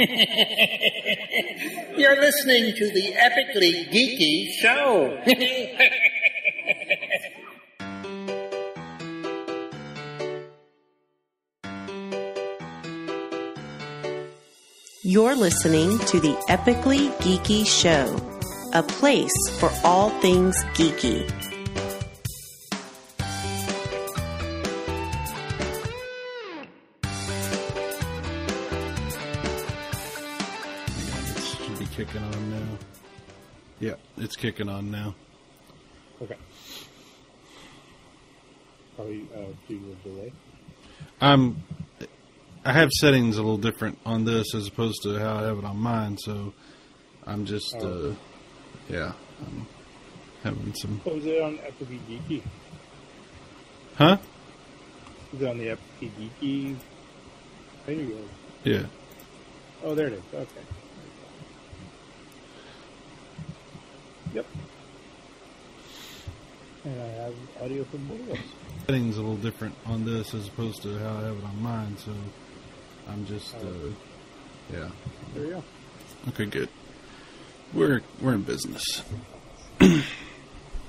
You're listening to the epically geeky show. You're listening to the Epically Geeky Show, a place for all things geeky. Kicking on now. Okay. Probably uh, due to delay. I'm. I have settings a little different on this as opposed to how I have it on mine, so I'm just. Oh. Uh, yeah, I'm having some. Oh, is it on Epic Geeky? Huh? Is it on the Epic Geeky? There you go. Yeah. Oh, there it is. Okay. Yep. And I have audio from both of us. Settings a little different on this as opposed to how I have it on mine, so I'm just. Oh. Uh, yeah. There we go. Okay, good. We're we're in business.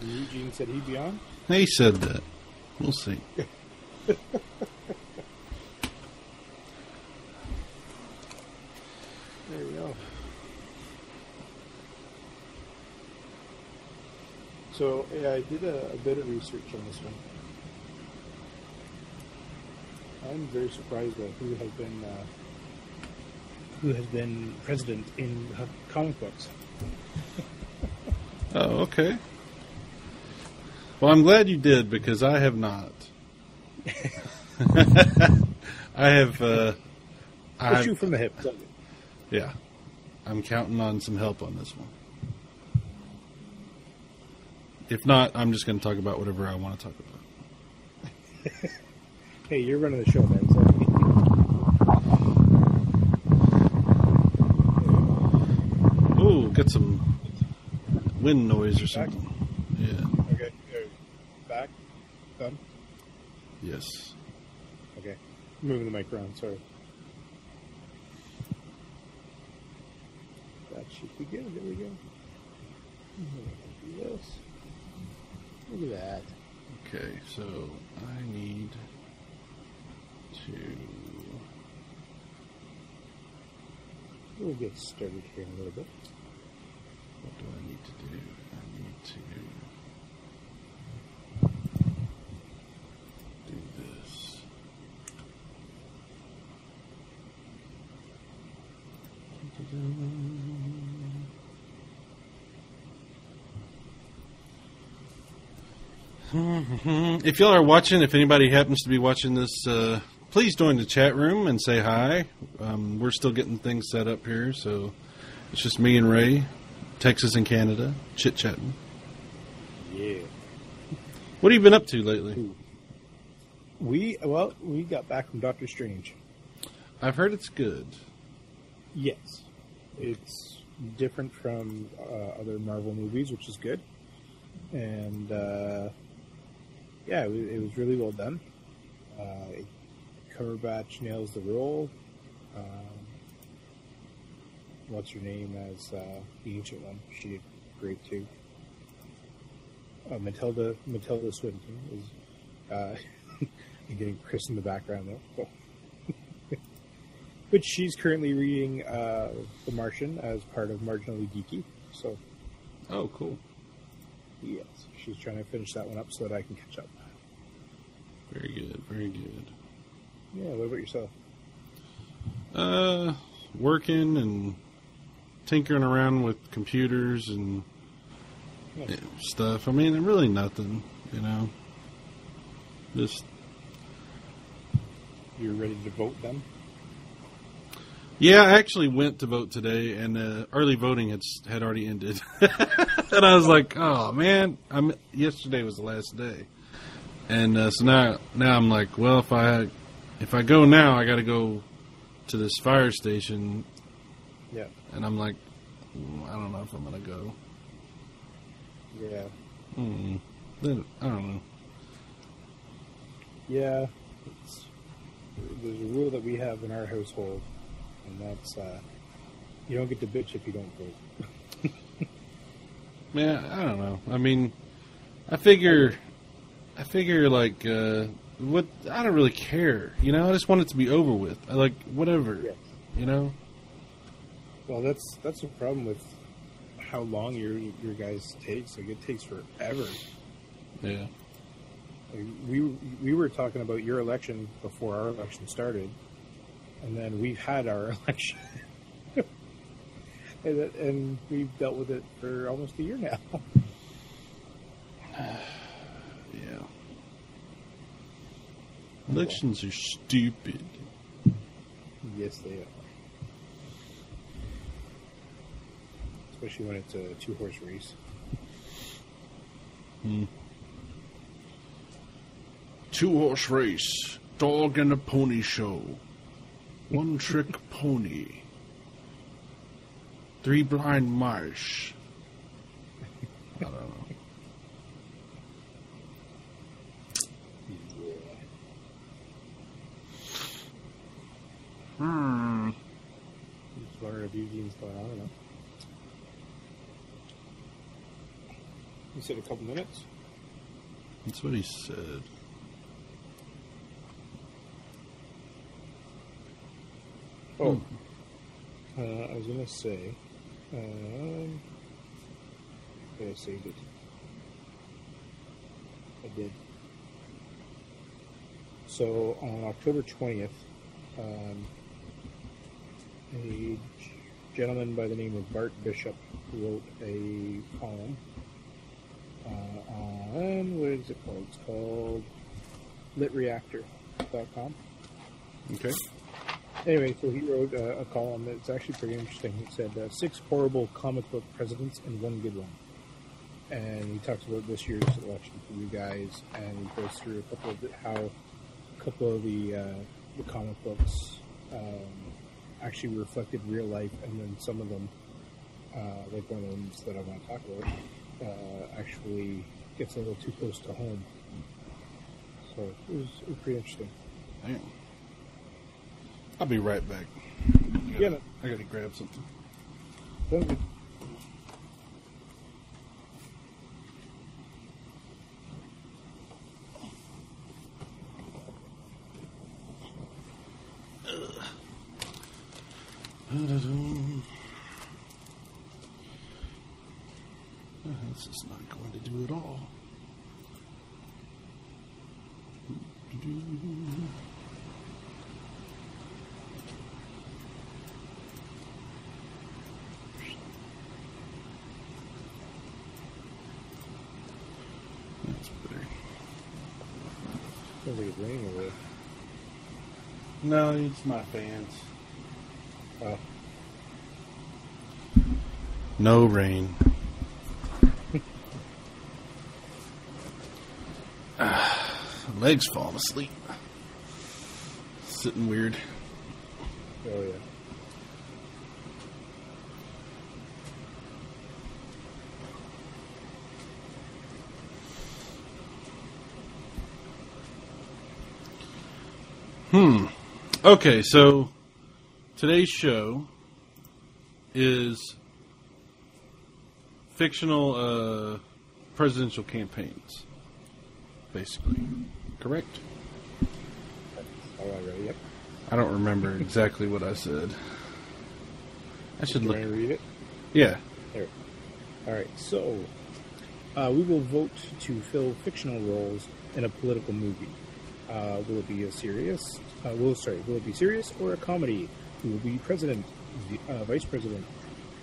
Eugene said he'd be on. He said that. We'll see. There we go. So yeah, I did a, a bit of research on this one. I'm very surprised at who has been uh, who has been president in comic books. Oh, okay. Well, I'm glad you did because I have not. I have. Uh, I you from the hip. yeah. I'm counting on some help on this one. If not, I'm just going to talk about whatever I want to talk about. Hey, you're running the show, man. So. Ooh, get some wind noise or something. Yeah. Okay. Back. Done. Yes. Okay. Moving the mic around. Sorry. That should be good. There we go. This. Look at that. Okay, so I need to. We'll get started here in a little bit. What do I need to do? I need to do this. If y'all are watching, if anybody happens to be watching this, uh, please join the chat room and say hi. Um, we're still getting things set up here, so it's just me and Ray, Texas and Canada, chit chatting. Yeah. What have you been up to lately? We well, we got back from Doctor Strange. I've heard it's good. Yes, it's different from uh, other Marvel movies, which is good. And uh, yeah, it, wa- it was really well done. Uh, Cumberbatch nails the role. Um, what's her name as uh, the ancient one? She did great too. Uh, Matilda Matilda Swinton is. Uh, I'm getting Chris in the background though. But she's currently reading uh, The Martian as part of Marginally Geeky. So, Oh, cool. yes, she's trying to finish that one up so that I can catch up. Very good. Very good. Yeah, what about yourself? Uh, working and tinkering around with computers and Yeah. stuff. I mean, really nothing, you know. Just You're ready to vote then? Yeah, I actually went to vote today, and uh, early voting had had already ended, and I was like, "Oh man!" I'm yesterday was the last day, and uh, so now now I'm like, "Well, if I if I go now, I got to go to this fire station Yeah. And I'm like, "Mm, I don't know if I'm gonna go. Yeah. Hmm. Then I don't know. Yeah. It's, there's a rule that we have in our household, and that's uh, You don't get to bitch if you don't vote. Man, I don't know. I mean, I figure, I figure like, uh, what? I don't really care. You know, I just want it to be over with. I like whatever. Yes. You know. Well, that's that's the problem with how long your your guys takes. Like it takes forever. Yeah. Like, we we were talking about your election before our election started, and then we've had our election, and, and we've dealt with it for almost a year now. Yeah. Elections are stupid. yes, they are. Especially when it's a two horse race. Hmm. Two horse race, dog and a pony show, one trick pony, three blind mice. I don't know. Hmm. Just wondering if Eugene's going on or not. You said a couple minutes. That's what he said. Oh, uh, I was gonna say, um, I saved it. I did. So on October twentieth, um, a gentleman by the name of Bart Bishop wrote a poem uh, on what is it called? It's called litreactor.com. Okay. Anyway, so he wrote uh, a column that's actually pretty interesting. He said uh, six horrible comic book presidents and one good one, and he talks about this year's election for you guys, and he goes through a couple of the, how a couple of the uh, the comic books um, actually reflected real life, and then some of them, uh, like one of the ones that I want to talk about, uh, actually gets a little too close to home. So it was, it was pretty interesting. Damn. I'll be right back. I gotta, Yeah. I gotta grab something. Sounds good. Uh, This is not going to do it all. That's better. Sounds like it's raining over there. No, it's my fans. Oh, No rain. Ah, legs falling asleep. Sitting weird. oh yeah. Okay, so today's show is fictional uh, presidential campaigns, basically. Correct? All right, ready? Yep. I don't remember exactly what I said. I should look. read it? Yeah. There. All right. So, uh, we will vote to fill fictional roles in a political movie. Uh, will it be a serious? Uh, will sorry? Will it be serious or a comedy? Who will be president? Uh, vice president?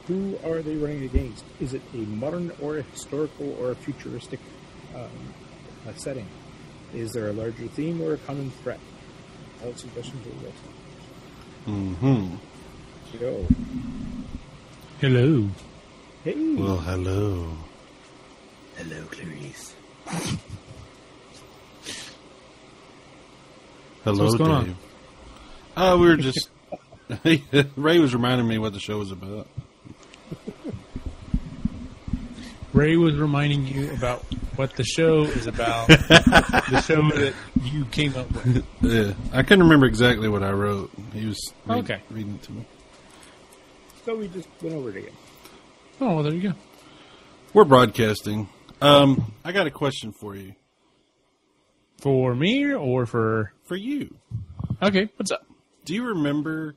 Who are they running against? Is it a modern or a historical or a futuristic um, uh, setting? Is there a larger theme or a common threat? All suggestions are welcome. Mm-hmm. Go. Hello. Hey. Well, hello. hello, Clarice. Hello, what's going on? Dave. Oh, we were just. Ray was reminding me what the show was about. Ray was reminding you about what the show is about. the show that you came up with. Yeah, I couldn't remember exactly what I wrote. He was read- Okay. reading it to me. So we just went over it again. Oh, well, there you go. We're broadcasting. Um, I got a question for you. For me or for. For you. Okay, what's up? Do you remember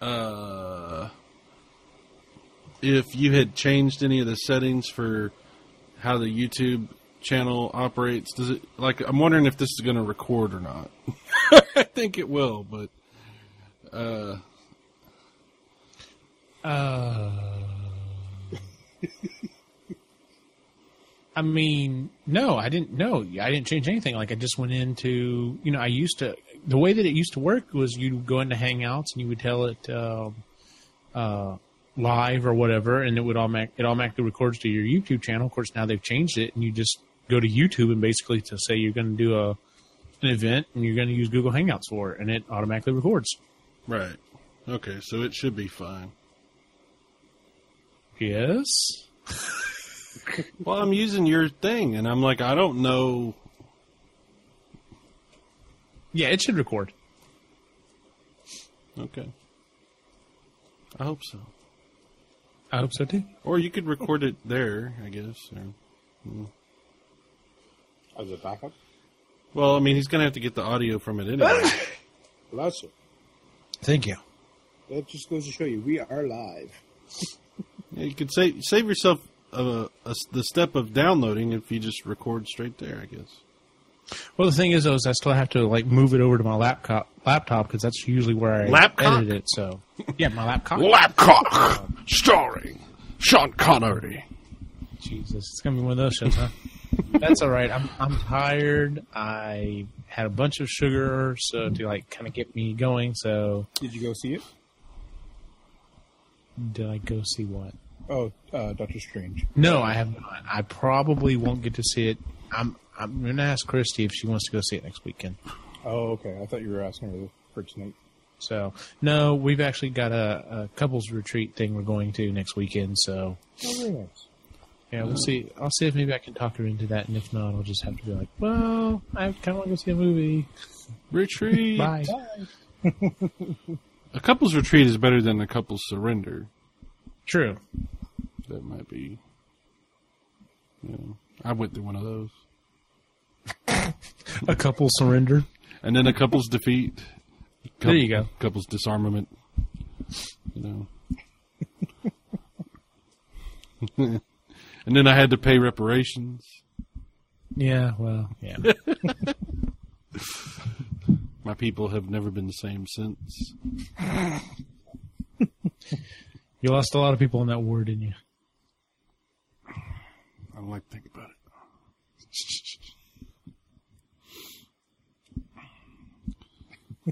uh, if you had changed any of the settings for how the YouTube channel operates? Does it like I'm wondering if this is going to record or not. I think it will, but uh, Uh, I mean, no, I didn't. No, I didn't change anything. Like I just went into, you know, I used to. The way that it used to work was you'd go into Hangouts and you would tell it um, uh, live or whatever, and it would automatic it automatically records to your YouTube channel. Of course, now they've changed it, and you just go to YouTube and basically to say you're going to do a an event and you're going to use Google Hangouts for it, and it automatically records. right. Okay, so it should be fine. Yes. Well, I'm using your thing, and I'm like, I don't know. Yeah, it should record. Okay. I hope so. I hope so too. Or you could record it there, I guess. Or, hmm. As a backup? well, I mean, he's going to have to get the audio from it anyway. Well, that's it. Thank you. That just goes to show you we are live. Yeah, you could save save yourself a, a, the step of downloading if you just record straight there. I guess. Well, the thing is, though, is I still have to like move it over to my laptop laptop because that's usually where I Lapcock? edit it. So, yeah, my laptop. Lapcock, starring Sean Connery. Jesus, it's gonna be one of those shows, huh? that's all right. I'm I'm tired. I had a bunch of sugar, so to like kind of get me going. So, Did you go see it? did I go see what? Oh, uh, Doctor Strange. No, I have not. I probably won't get to see it. I'm I'm gonna ask Christy if she wants to go see it next weekend. Oh, okay. I thought you were asking her for tonight. So no, we've actually got a, a couples retreat thing we're going to next weekend. So Oh, very nice. yeah, we'll see. I'll see if maybe I can talk her into that, and if not, I'll just have to be like, well, I kind of want to go see a movie. Retreat. Bye. A couple's retreat is better than a couple's surrender. True. That might be. You know, I went through one of those, A couple surrender. and then a couple's defeat. There you go. Couple's disarmament. You know. and then I had to pay reparations. Yeah. Well. Yeah. My people have never been the same since. you lost a lot of people in that war, didn't you? I don't like to think about it.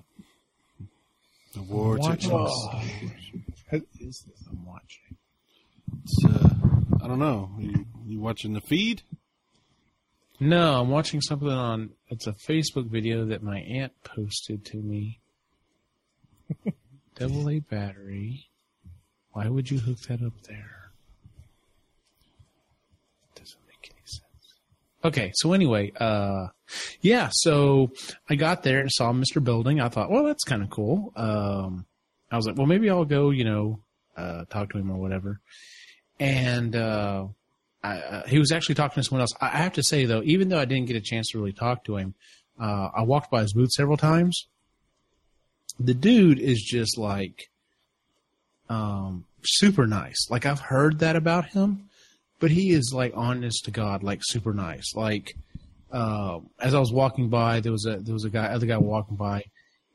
The war Watching. What is this? I'm watching. It's, uh, I don't know. You, you watching the feed? No, I'm watching something on. It's a Facebook video that my aunt posted to me. Double A battery. Why would you hook that up there? Doesn't make any sense. Okay, so anyway, uh, yeah, so I got there and saw Mr. Building. I thought, well, that's kind of cool. Um, I was like, well, maybe I'll go, you know, uh, talk to him or whatever. And, uh, I, uh, he was actually talking to someone else. I have to say though, even though I didn't get a chance to really talk to him, uh, I walked by his booth several times. The dude is just like, um, super nice. Like I've heard that about him, but he is like honest to God, like super nice. Like, uh, as I was walking by, there was a there was a guy, other guy walking by,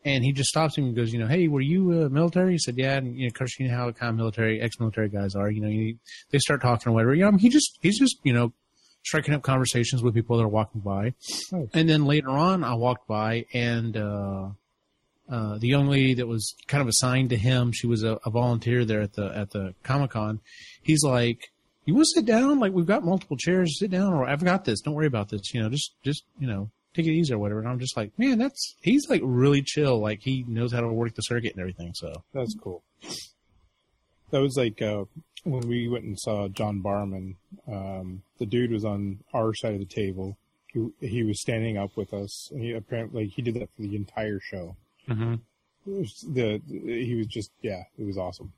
and he just stops him and goes, you know, hey, were you uh, military? He said, yeah, and you know, of course, you know how kind of military, ex-military guys are. You know, you, they start talking or whatever. You know, he just he's just you know striking up conversations with people that are walking by. Nice. And then later on, I walked by and. uh uh, the young lady that was kind of assigned to him, she was a, a volunteer there at the at the Comic Con. He's like, "You want to sit down? Like we've got multiple chairs. Sit down, or I've got this. Don't worry about this. You know, just just you know, take it easy or whatever." And I'm just like, "Man, that's he's like really chill. Like he knows how to work the circuit and everything." So That's cool. That was like uh, when we went and saw John Barman. Um, the dude was on our side of the table. He, he was standing up with us. And he apparently he did that for the entire show. mm-hmm. Was the he was just yeah, it was awesome.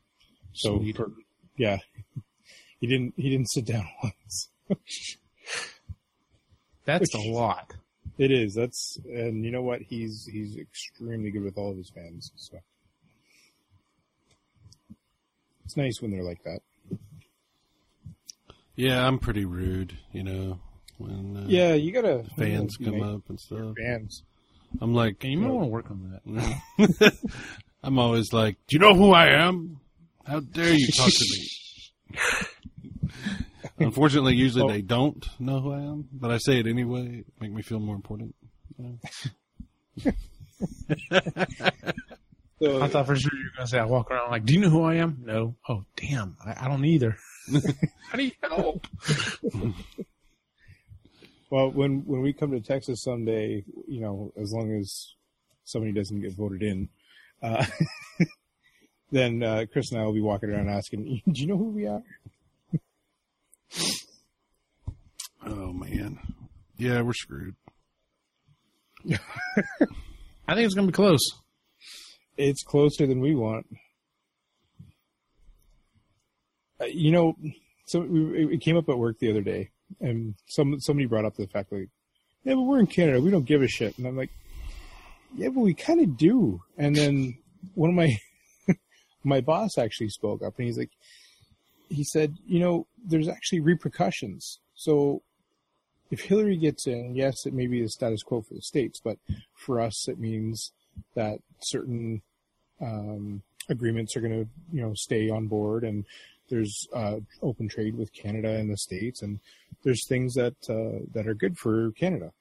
So for, yeah, he didn't he didn't sit down once. That's Which- a lot. It is. That's and you know what? He's he's extremely good with all of his fans. So it's nice when they're like that. Yeah, I'm pretty rude, you know, when uh, Yeah, you gotta fans you come up and stuff. Fans. I'm like, And you might want to work on that. I'm always like, do you know who I am? How dare you talk to me? Unfortunately, usually Oh. they don't know who I am, but I say it anyway. Make me feel more important. So, I thought for sure you were going to say, I walk around like, do you know who I am? No. Oh, damn. I, I don't either. How do you help? well, when when we come to Texas someday, you know, as long as somebody doesn't get voted in, uh, then uh, Chris and I will be walking around asking, "Do you know who we are?" Oh man, yeah, we're screwed. I think it's going to be close. It's closer than we want. Uh, you know, so we, it came up at work the other day, and some somebody brought up the fact like, "Yeah, but we're in Canada, we don't give a shit." And I'm like, "Yeah, but we kind of do." And then one of my my boss actually spoke up, and he's like, he said, "You know, there's actually repercussions. So if Hillary gets in, yes, it may be the status quo for the states, but for us, it means." that certain um, agreements are going to, you know, stay on board, and there's uh, open trade with Canada and the states, and there's things that uh, that are good for Canada.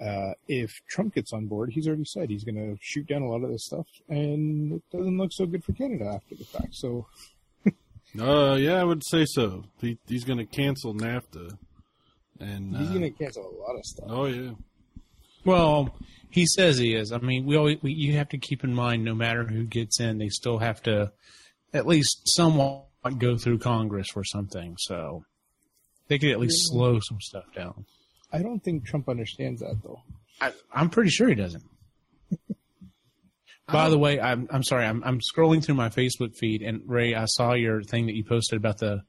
Uh, if Trump gets on board, he's already said he's going to shoot down a lot of this stuff, and it doesn't look so good for Canada after the fact. So, Uh, yeah, I would say so. He, he's going to cancel NAFTA, and he's uh, going to cancel a lot of stuff. oh yeah, Well, he says he is. I mean, we always we, you have to keep in mind, no matter who gets in, they still have to at least somewhat go through Congress for something. So they could at least slow some stuff down. I don't think Trump understands that though. I, I'm pretty sure he doesn't. By the way, I'm I'm sorry. I'm I'm scrolling through my Facebook feed, and Ray, I saw your thing that you posted about the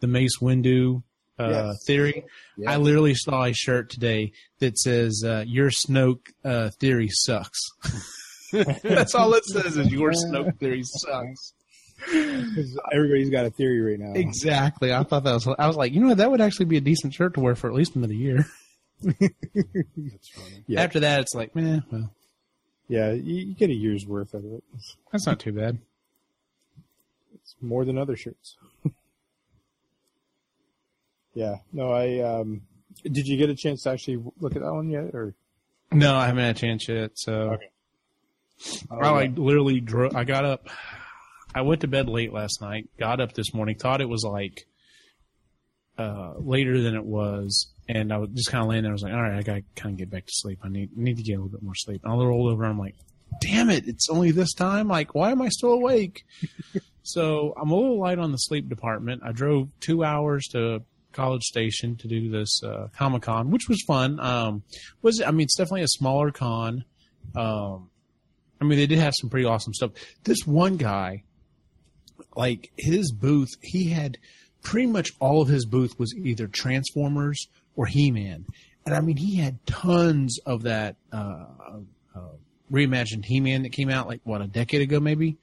the Mace Windu uh, Yes. theory. Yeah. I literally saw a shirt today that says uh, "Your Snoke uh, theory sucks." That's all it says is "Your Snoke theory sucks." Everybody's got a theory right now. Exactly. I thought that was. I was like, you know what? That would actually be a decent shirt to wear for at least another year. that's funny. Yeah. After that, it's like, man, well, Yeah, you, you get a year's worth out of it. that's not too bad. It's more than other shirts. yeah. No, I um did you get a chance to actually look at that one yet or No, I haven't had a chance yet. So Okay. I like literally drove. I got up. I went to bed late last night. Got up this morning. Thought it was like uh, later than it was, and I was just kind of laying there. I was like, all right, I got to kind of get back to sleep. I need need to get a little bit more sleep. And I rolled over. and I'm like, damn it! It's only this time. Like, why am I still awake? so I'm a little light on the sleep department. I drove two hours to College Station to do this uh, Comic Con, which was fun. Um, was I mean, it's definitely a smaller con. Um, I mean, they did have some pretty awesome stuff. This one guy, like his booth, he had pretty much all of his booth was either Transformers or He Man, and I mean, he had tons of that uh, uh, reimagined He Man that came out like what a decade ago, maybe.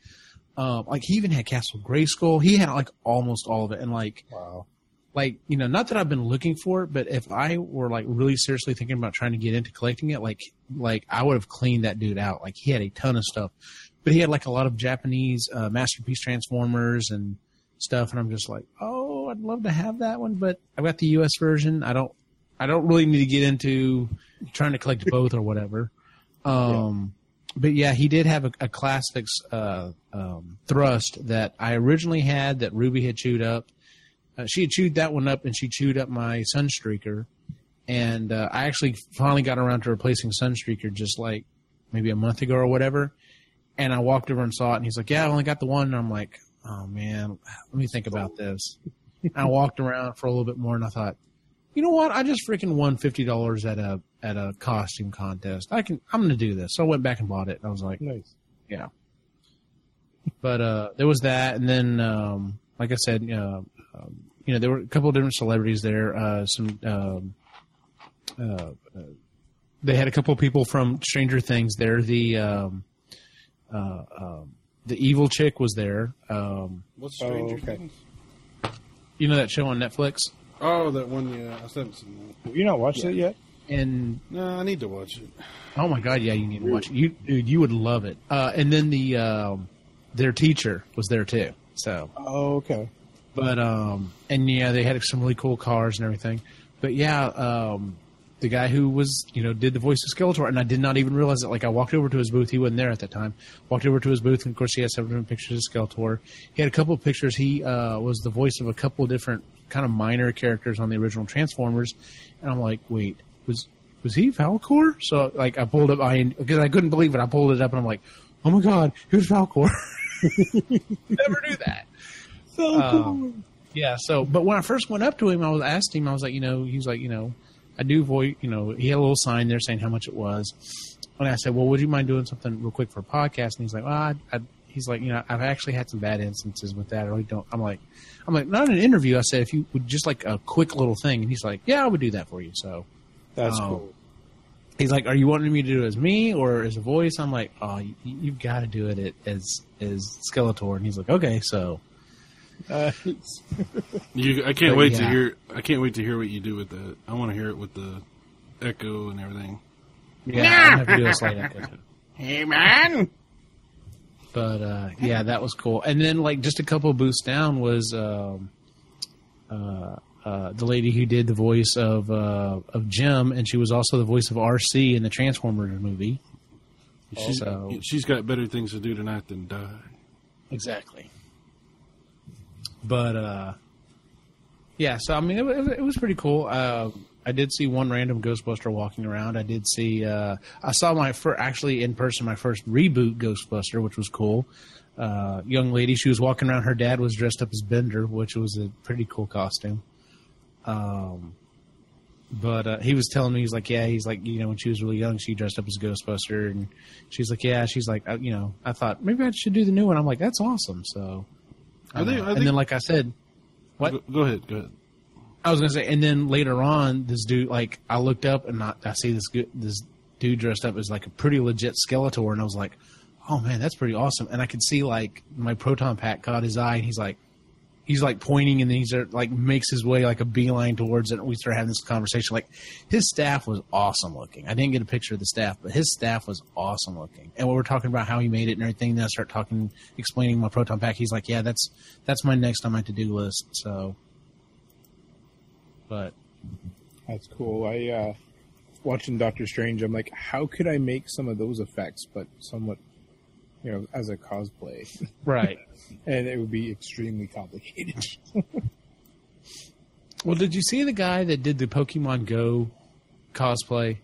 Um, like he even had Castle Grayskull. He had like almost all of it, and like wow. like you know not that i've been looking for it but if i were like really seriously thinking about trying to get into collecting it like like i would have cleaned that dude out like he had a ton of stuff but he had like a lot of japanese uh, masterpiece transformers and stuff and i'm just like oh i'd love to have that one but i've got the us version i don't i don't really need to get into trying to collect both or whatever um but yeah, he did have a, a classics uh, um, thrust that I originally had that Ruby had chewed up. Uh, she had chewed that one up, and she chewed up my Sunstreaker. And uh, I actually finally got around to replacing Sunstreaker just like maybe a month ago or whatever. And I walked over and saw it, and he's like, "Yeah, I only got the one." And I'm like, "Oh man, let me think about this." I walked around for a little bit more, and I thought, you know what? I just freaking won fifty dollars at a at a costume contest. I can. I'm going to do this. So I went back and bought it. I was like, Nice. yeah. but uh, there was that, and then um, like I said, uh, um, you know, there were a couple of different celebrities there. Uh, some um, uh, uh, they had a couple of people from Stranger Things there. The um, uh, um, the evil chick was there. Um, What's Oh, Stranger okay. Things? you know that show on Netflix, Oh, that one. Yeah, I still haven't seen Have you not watched it yet? and. No, I need to watch it. Oh my god, yeah, you need to watch it. You dude, you would love it. Uh, and then the um, their teacher was there too. So, Oh, okay. but um, and yeah, they had some really cool cars and everything. But yeah, um, the guy who was you know did the voice of Skeletor, and I did not even realize it. Like I walked over to his booth, he wasn't there at that time. Walked over to his booth, and of course he had several different pictures of Skeletor. He had a couple of pictures. He uh, was the voice of a couple of different kind of minor characters on the original Transformers, and I'm like, wait, was was he Falkor? So like I pulled up, I because I couldn't believe it. I pulled it up, and I'm like, oh my god, he was Falkor. Never knew that. Um, yeah. So, but when I first went up to him, I was asked him. I was like, you know, he was like, you know, I do voice. You know, he had a little sign there saying how much it was. And I said, well, would you mind doing something real quick for a podcast? And he's like, well, I, I, he's like, you know, I've actually had some bad instances with that. I really don't. I'm like, I'm like, not an interview. I said, if you would just like a quick little thing. And he's like, yeah, I would do that for you. So That's Oh. cool. he's like, are you wanting me to do it as me or as a voice? I'm like, oh, you, you've got to do it as as Skeletor. And he's like, okay, so. Uh, You, I can't But wait to hear. I can't wait to hear what you do with that. I want to hear it with the echo and everything. Yeah, I have to do a slight echo. Hey, man. But uh, yeah, that was cool. And then like just a couple of booths down was um, uh, uh, the lady who did the voice of uh, of Jem, and she was also the voice of Arcee in the Transformers movie. She's, So she's got better things to do tonight than die. exactly. But uh, yeah, so I mean, it, it was pretty cool. Uh, I did see one random Ghostbuster walking around. I did see. Uh, I saw my first, actually in person my first reboot Ghostbuster, which was cool. Uh, young lady, she was walking around. Her dad was dressed up as Bender, which was a pretty cool costume. Um, but uh, he was telling me he's like, yeah, he's like, you know, when she was really young, she dressed up as Ghostbuster, and she's like, yeah, she's like, uh, you know, I thought maybe I should do the new one. I'm like, that's awesome. So, uh, and then like I said, what? Go, go ahead. Go ahead. I was gonna say, and then later on, this dude, like, I looked up and I, I see this this dude dressed up as like a pretty legit Skeletor, and I was like, oh man, that's pretty awesome. And I could see like my proton pack caught his eye, and he's like, he's like pointing, and then he's like makes his way like a beeline towards it. And we start having this conversation. Like, his staff was awesome looking. I didn't get a picture of the staff, but his staff was awesome looking. And we were talking about how he made it and everything. Then I start talking, explaining my proton pack. He's like, yeah, that's that's my next on my to do list. So. But That's cool. I uh, watching Doctor Strange. I'm like, how could I make some of those effects, but somewhat, you know, as a cosplay, right. and it would be extremely complicated. Well, did you see the guy that did the Pokemon Go cosplay?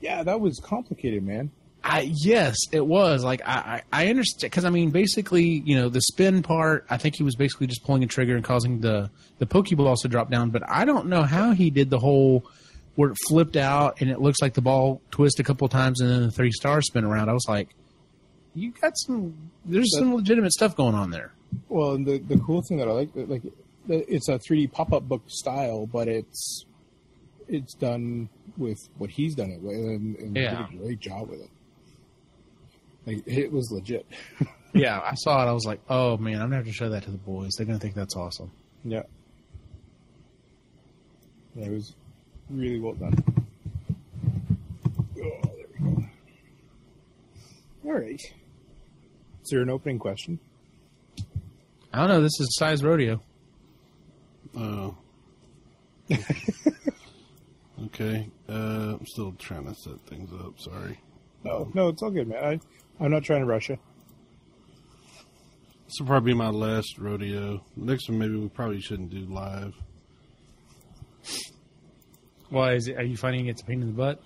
yeah, that was complicated, man. I yes, it was like I I, I understand because I mean basically you know the spin part. I think he was basically just pulling a trigger and causing the the Pokeballs to drop down. But I don't know how he did the whole where it flipped out and it looks like the ball twist a couple times and then the three stars spin around. I was like, you got some. There's some legitimate stuff going on there. Well, and the the cool thing that I like, like, it's a 3D pop up book style, but it's it's done with what he's done it with, and, and Yeah. did a great job with it. Like, it was legit. Yeah, I saw it. I was like, oh man, I'm gonna have to show that to the boys. They're gonna think that's awesome. Yeah. Yeah, it was really well done. Oh, there we go. All right. Is there an opening question? I don't know. This is size rodeo. Oh. okay. Uh, I'm still trying to set things up. Sorry. No, no, it's all good, man. I, I'm not trying to rush you. This will probably be my last rodeo. Next one, maybe we probably shouldn't do live. Why is it? Are you finding it's a pain in the butt?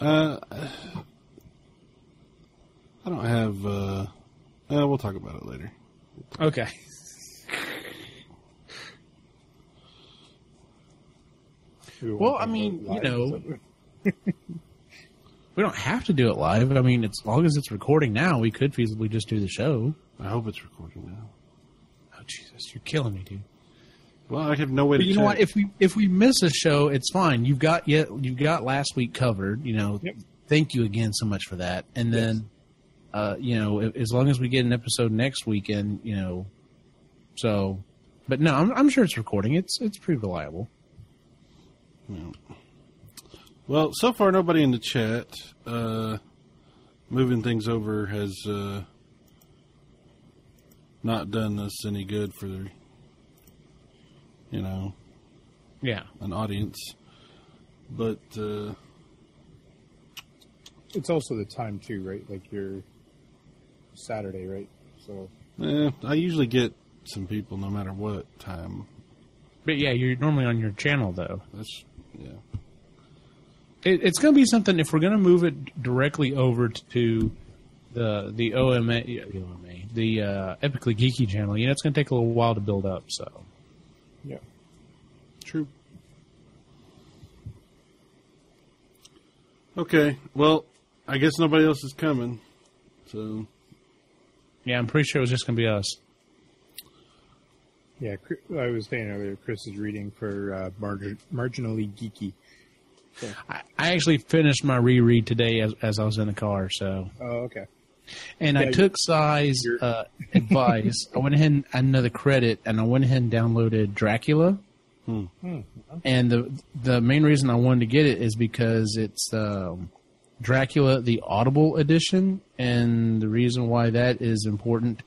Uh, I don't have. Uh, uh, we'll talk about it later. Okay. Well, I mean, you know- so- We don't have to do it live. I mean, as long as it's recording now, we could feasibly just do the show. I hope it's recording now. Oh Jesus, you're killing me, dude. Well, I have no way to But to you check. know what? If we if we miss a show, it's fine. You've got yet you've got last week covered. You know, Yep. thank you again so much for that. And then, uh, you know, as long as we get an episode next weekend, you know, so. But no, I'm, I'm sure it's recording. It's it's pretty reliable. Well, so far nobody in the chat. Uh, moving things over has uh, not done us any good for the, you know, Yeah. an audience. But uh, It's also the time too, right? Like you're Saturday, right? So eh, I usually get some people no matter what time. But yeah, you're normally on your channel though. That's yeah. It, it's going to be something if we're going to move it directly over to the the OMA, the, OMA, the uh, Epically Geeky channel. You know, it's going to take a little while to build up. So yeah. True. Okay. Well, I guess nobody else is coming. So yeah, I'm pretty sure it was just going to be us. Yeah, I was saying earlier, Chris is reading for uh, margin- marginally geeky. I, I actually finished my reread today as, as I was in the car. So, Oh, okay. and I took Sai's you're- uh, advice. I went ahead and another credit, and I went ahead and downloaded Dracula. And the the main reason I wanted to get it is because it's um, Dracula the Audible edition, and the reason why that is important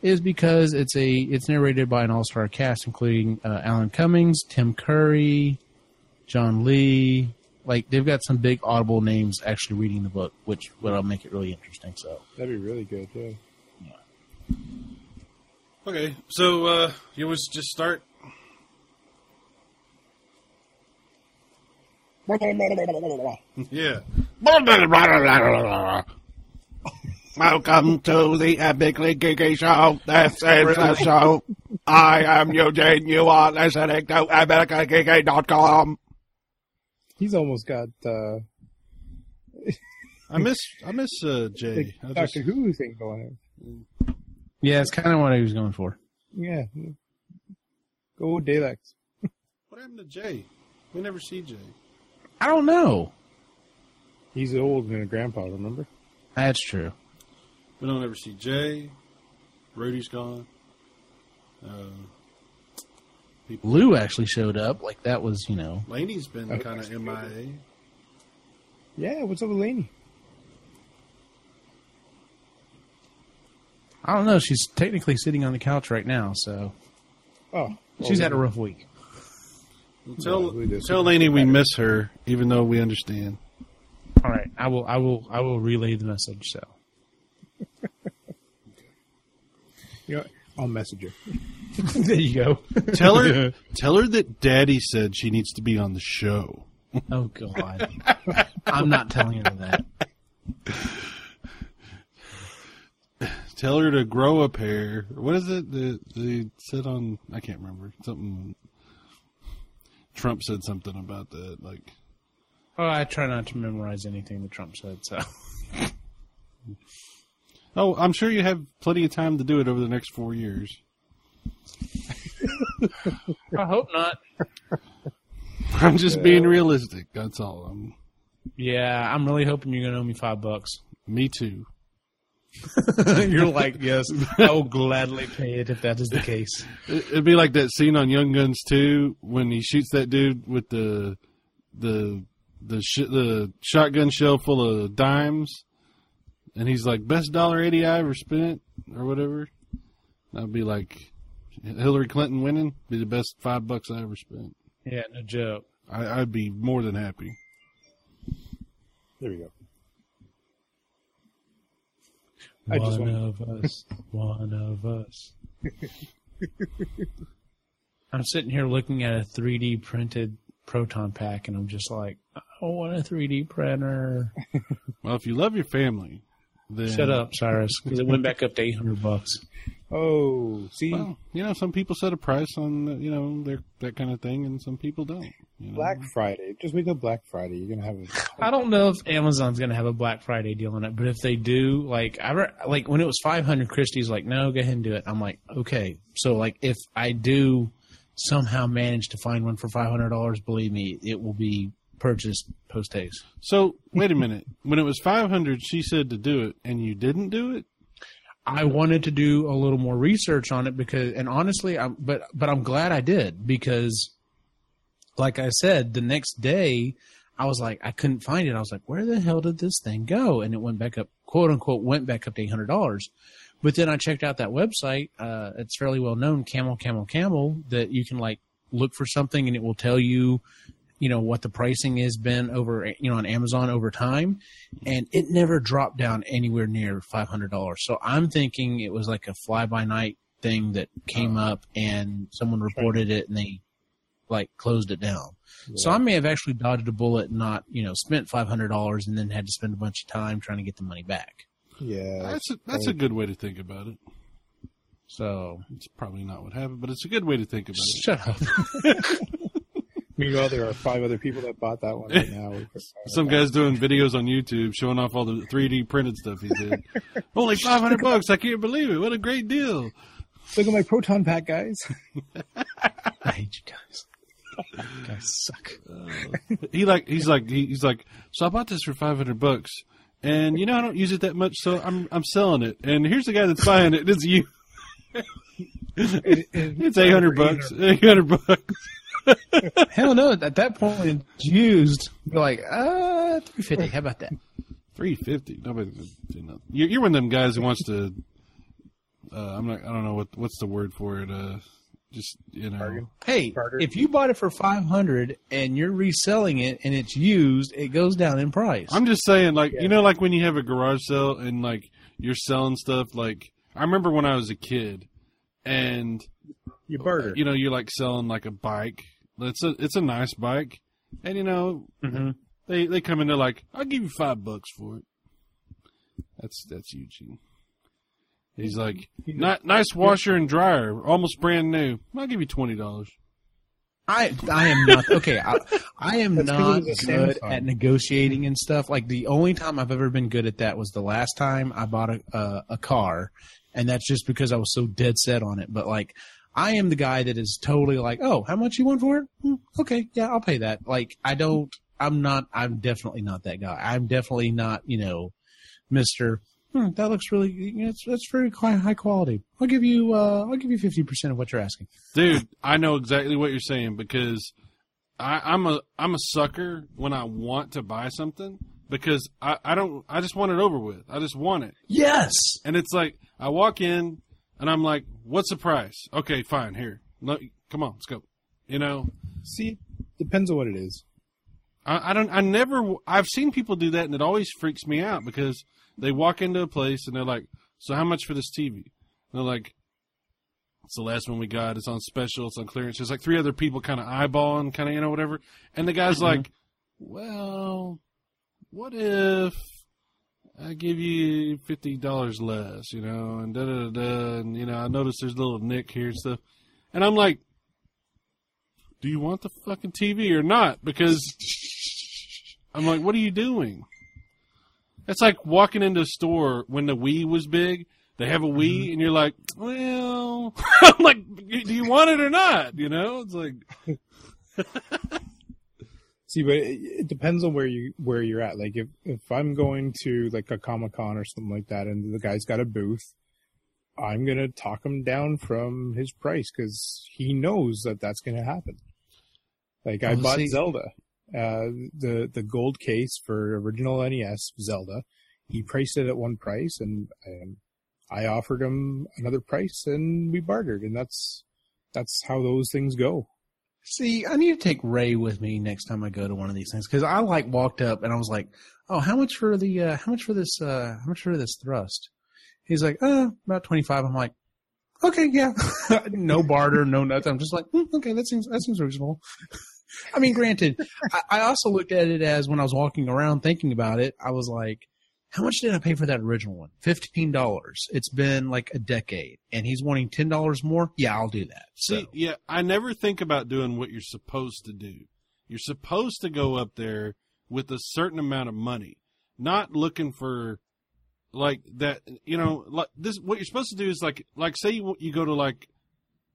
is because it's a it's narrated by an all star cast, including uh, Alan Cummings, Tim Curry, John Lee. Like they've got some big Audible names actually reading the book, which will make it really interesting. So That'd be really good. Too. Yeah. okay. So uh, you was just start. Yeah. Welcome to the Epically Geeky Show. This is the show. I am Eugene. You are listening to epicallygeeky.com. He's almost got uh, I miss I miss uh, Jay. Doctor just, Who thing going on. yeah, it's kind of what I was going for. Yeah. Go Daleks. what happened to Jay? We never see Jay. I don't know. He's old and a grandpa, remember? That's true. We don't ever see Jay. Rudy's gone. Uh, people. Lou actually showed up. Like that was, you know, Laney's been kind of MIA. Yeah, what's up with Laney? I don't know. She's technically sitting on the couch right now, so Oh. she's had a rough week. Tell we just- tell Laney we miss her, even though we understand. All right, I will, I will, I will relay the message. So You know, what? I'll message her. there you go. Tell her tell her that Daddy said she needs to be on the show. oh God, I'm not telling her that. Tell her to grow a pair. What is it that they said on? I can't remember something. Trump said something about that. Like, Oh, I try not to memorize anything that Trump said. So oh, I'm sure you have plenty of time to do it over the next four years. I hope not. I'm just being realistic. That's all. I'm, Yeah, I'm really hoping you're gonna owe me five bucks. me too. you're like, yes, I will gladly pay it if that is the case. It- It'd be like that scene on Young Guns 2 when he shoots that dude with the the the sh- the shotgun shell full of dimes, and he's like, "Best dollar eighty I ever spent," or whatever. That'd be like Hillary Clinton winning. Be the best five bucks I ever spent. Yeah, no joke. I, I'd be more than happy. There we go. I one just want- of us, one of us. I'm sitting here looking at a 3D printed proton pack, and I'm just like, I want a 3D printer. Well, if you love your family, then Shut up, Cyrus, because it went back up to 800 bucks. Oh, see, Well, you know, some people set a price on you know their that kind of thing, and some people don't. You know? Black Friday. Just wait till Black Friday. You're gonna have a I don't know if Amazon's going to have a Black Friday deal on it, but if they do, like I re- like when it was 500, Christie's like, no, go ahead and do it. I'm like, okay. So like if I do somehow manage to find one for $500, believe me, it will be purchased post haste. So wait a minute. when it was five hundred, she said to do it, and you didn't do it. I wanted to do a little more research on it because, and honestly, I'm but but I'm glad I did because, like I said, the next day I was like I couldn't find it. I was like, where the hell did this thing go? And it went back up, quote unquote, went back up to eight hundred dollars. But then I checked out that website. Uh, it's fairly well known, Camel Camel Camel, that you can like look for something and it will tell you, you know, what the pricing has been over, you know, on Amazon over time and it never dropped down anywhere near five hundred dollars. So I'm thinking it was like a fly by night thing that came oh. up and someone reported it and they like closed it down. So I may have actually dodged a bullet and not, you know, spent five hundred dollars and then had to spend a bunch of time trying to get the money back. yeah. That's a, that's a good way to think about it. So It's probably not what happened, but it's a good way to think about it. shut up. Meanwhile, there are five other people that bought that one right now. Some guy's doing videos on YouTube showing off all the 3D printed stuff he did. Only 500 bucks. I can't believe it. What a great deal. Look at my proton pack, guys. I hate you guys. You guys suck. Uh, he like he's like he, he's like so I bought this for 500 bucks. And you know I don't use it that much so I'm I'm selling it. And here's the guy that's buying it. It's you. It's 800 bucks. 800 bucks. Hell no! At that point, it's used. You're like, uh, three fifty. How about that? 350. Nobody do nothing. You're, you're one of them guys who wants to uh, I'm not I don't know what what's the word for it uh just you know Bargain. Hey, Barter. if you bought it for five hundred and you're reselling it and it's used, it goes down in price. I'm just saying, like you know, like when you have a garage sale and like you're selling stuff. Like I remember when I was a kid, and You barter. you know, you're like selling like a bike. It's a it's a nice bike, and you know, Mhm. they they come in. They're like, I'll give you five bucks for it. That's that's Eugene. He's like, nice washer and dryer, almost brand new. I'll give you twenty dollars. I I am not okay. I, I am That's 'cause not it was a good Samsung. at negotiating and stuff. Like the only time I've ever been good at that was the last time I bought a a, a car, and that's just because I was so dead set on it. But like, I am the guy that is totally like, oh, how much you want for it? Hmm, okay, yeah, I'll pay that. Like, I don't. I'm not. I'm definitely not that guy. I'm definitely not. You know, Mister. Hmm, that looks really. You know, it's that's very high, high quality. I'll give you. Uh, I'll give you fifty percent of what you're asking. Dude, I know exactly what you're saying because I, I'm a I'm a sucker when I want to buy something because I, I don't I just want it over with. I just want it. Yes. And it's like I walk in and I'm like, "What's the price?" Okay, fine. Here, no, come on, let's go. You know, See, depends on what it is. I, I don't. I never. I've seen people do that, and it always freaks me out because they walk into a place and they're like, "So how much for this TV?" And they're like, "It's the last one we got. It's on special. It's on clearance." There's like three other people kind of eyeballing, kind of you know whatever, and the guy's mm-hmm. like, "Well, what if I give you fifty dollars less?" You know, and da da da and you know, I notice there's a little nick here and stuff, and I'm like. Do you want the fucking TV or not? Because I'm like, what are you doing? It's like walking into a store when the Wii was big. They have a Wii, mm-hmm. and you're like, well, I'm like, do you want it or not? You know, it's like, See, but it, it depends on where you where you're at. Like if if I'm going to like a Comic Con or something like that, and the guy's got a booth, I'm gonna talk him down from his price because he knows that that's gonna happen. Like I Well, bought see- Zelda, uh, the the gold case for original NES Zelda. He priced it at one price, and, and I offered him another price, and we bartered, and that's that's how those things go. See, I need to take Ray with me next time I go to one of these things because I like walked up and I was like, "Oh, how much for the uh, how much for this uh, how much for this thrust?" He's like, "Uh, about twenty five. I'm like, "Okay, yeah, no barter, no nothing." I'm just like, "Hmm, "Okay, that seems that seems reasonable." I mean, granted, I, I also looked at it as when I was walking around thinking about it, I was like, how much did I pay for that original one? Fifteen dollars. It's been like a decade, and he's wanting ten dollars more. Yeah, I'll do that. See, So, yeah, I never think about doing what you're supposed to do. You're supposed to go up there with a certain amount of money, not looking for like that. You know, like this. What you're supposed to do is like, like say you, you go to like,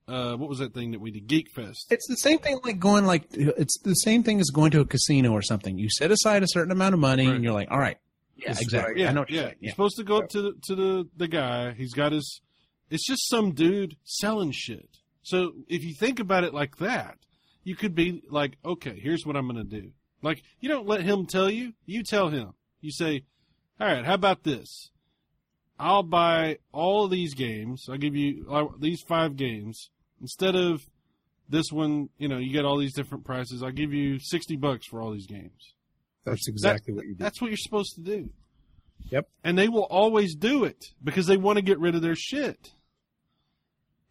uh, what was that thing that we did? Geek Fest. it's the same thing like going like it's the same thing as going to a casino or something. You set aside a certain amount of money, Right. and you're like, all right, yeah, is exactly. Yeah, I know yeah. you're saying. You're supposed to go up to the, to the the guy. He's got his. It's just some dude selling shit. So if you think about it like that, you could be like, okay, here's what I'm going to do. Like you don't let him tell you. You tell him. You say, all right, how about this? I'll buy all of these games. I'll give you uh, these five games instead of this one. You know, you get all these different prices. I'll give you sixty bucks for all these games. That's exactly what you do. That's what you're supposed to do. Yep. And they will always do it because they want to get rid of their shit.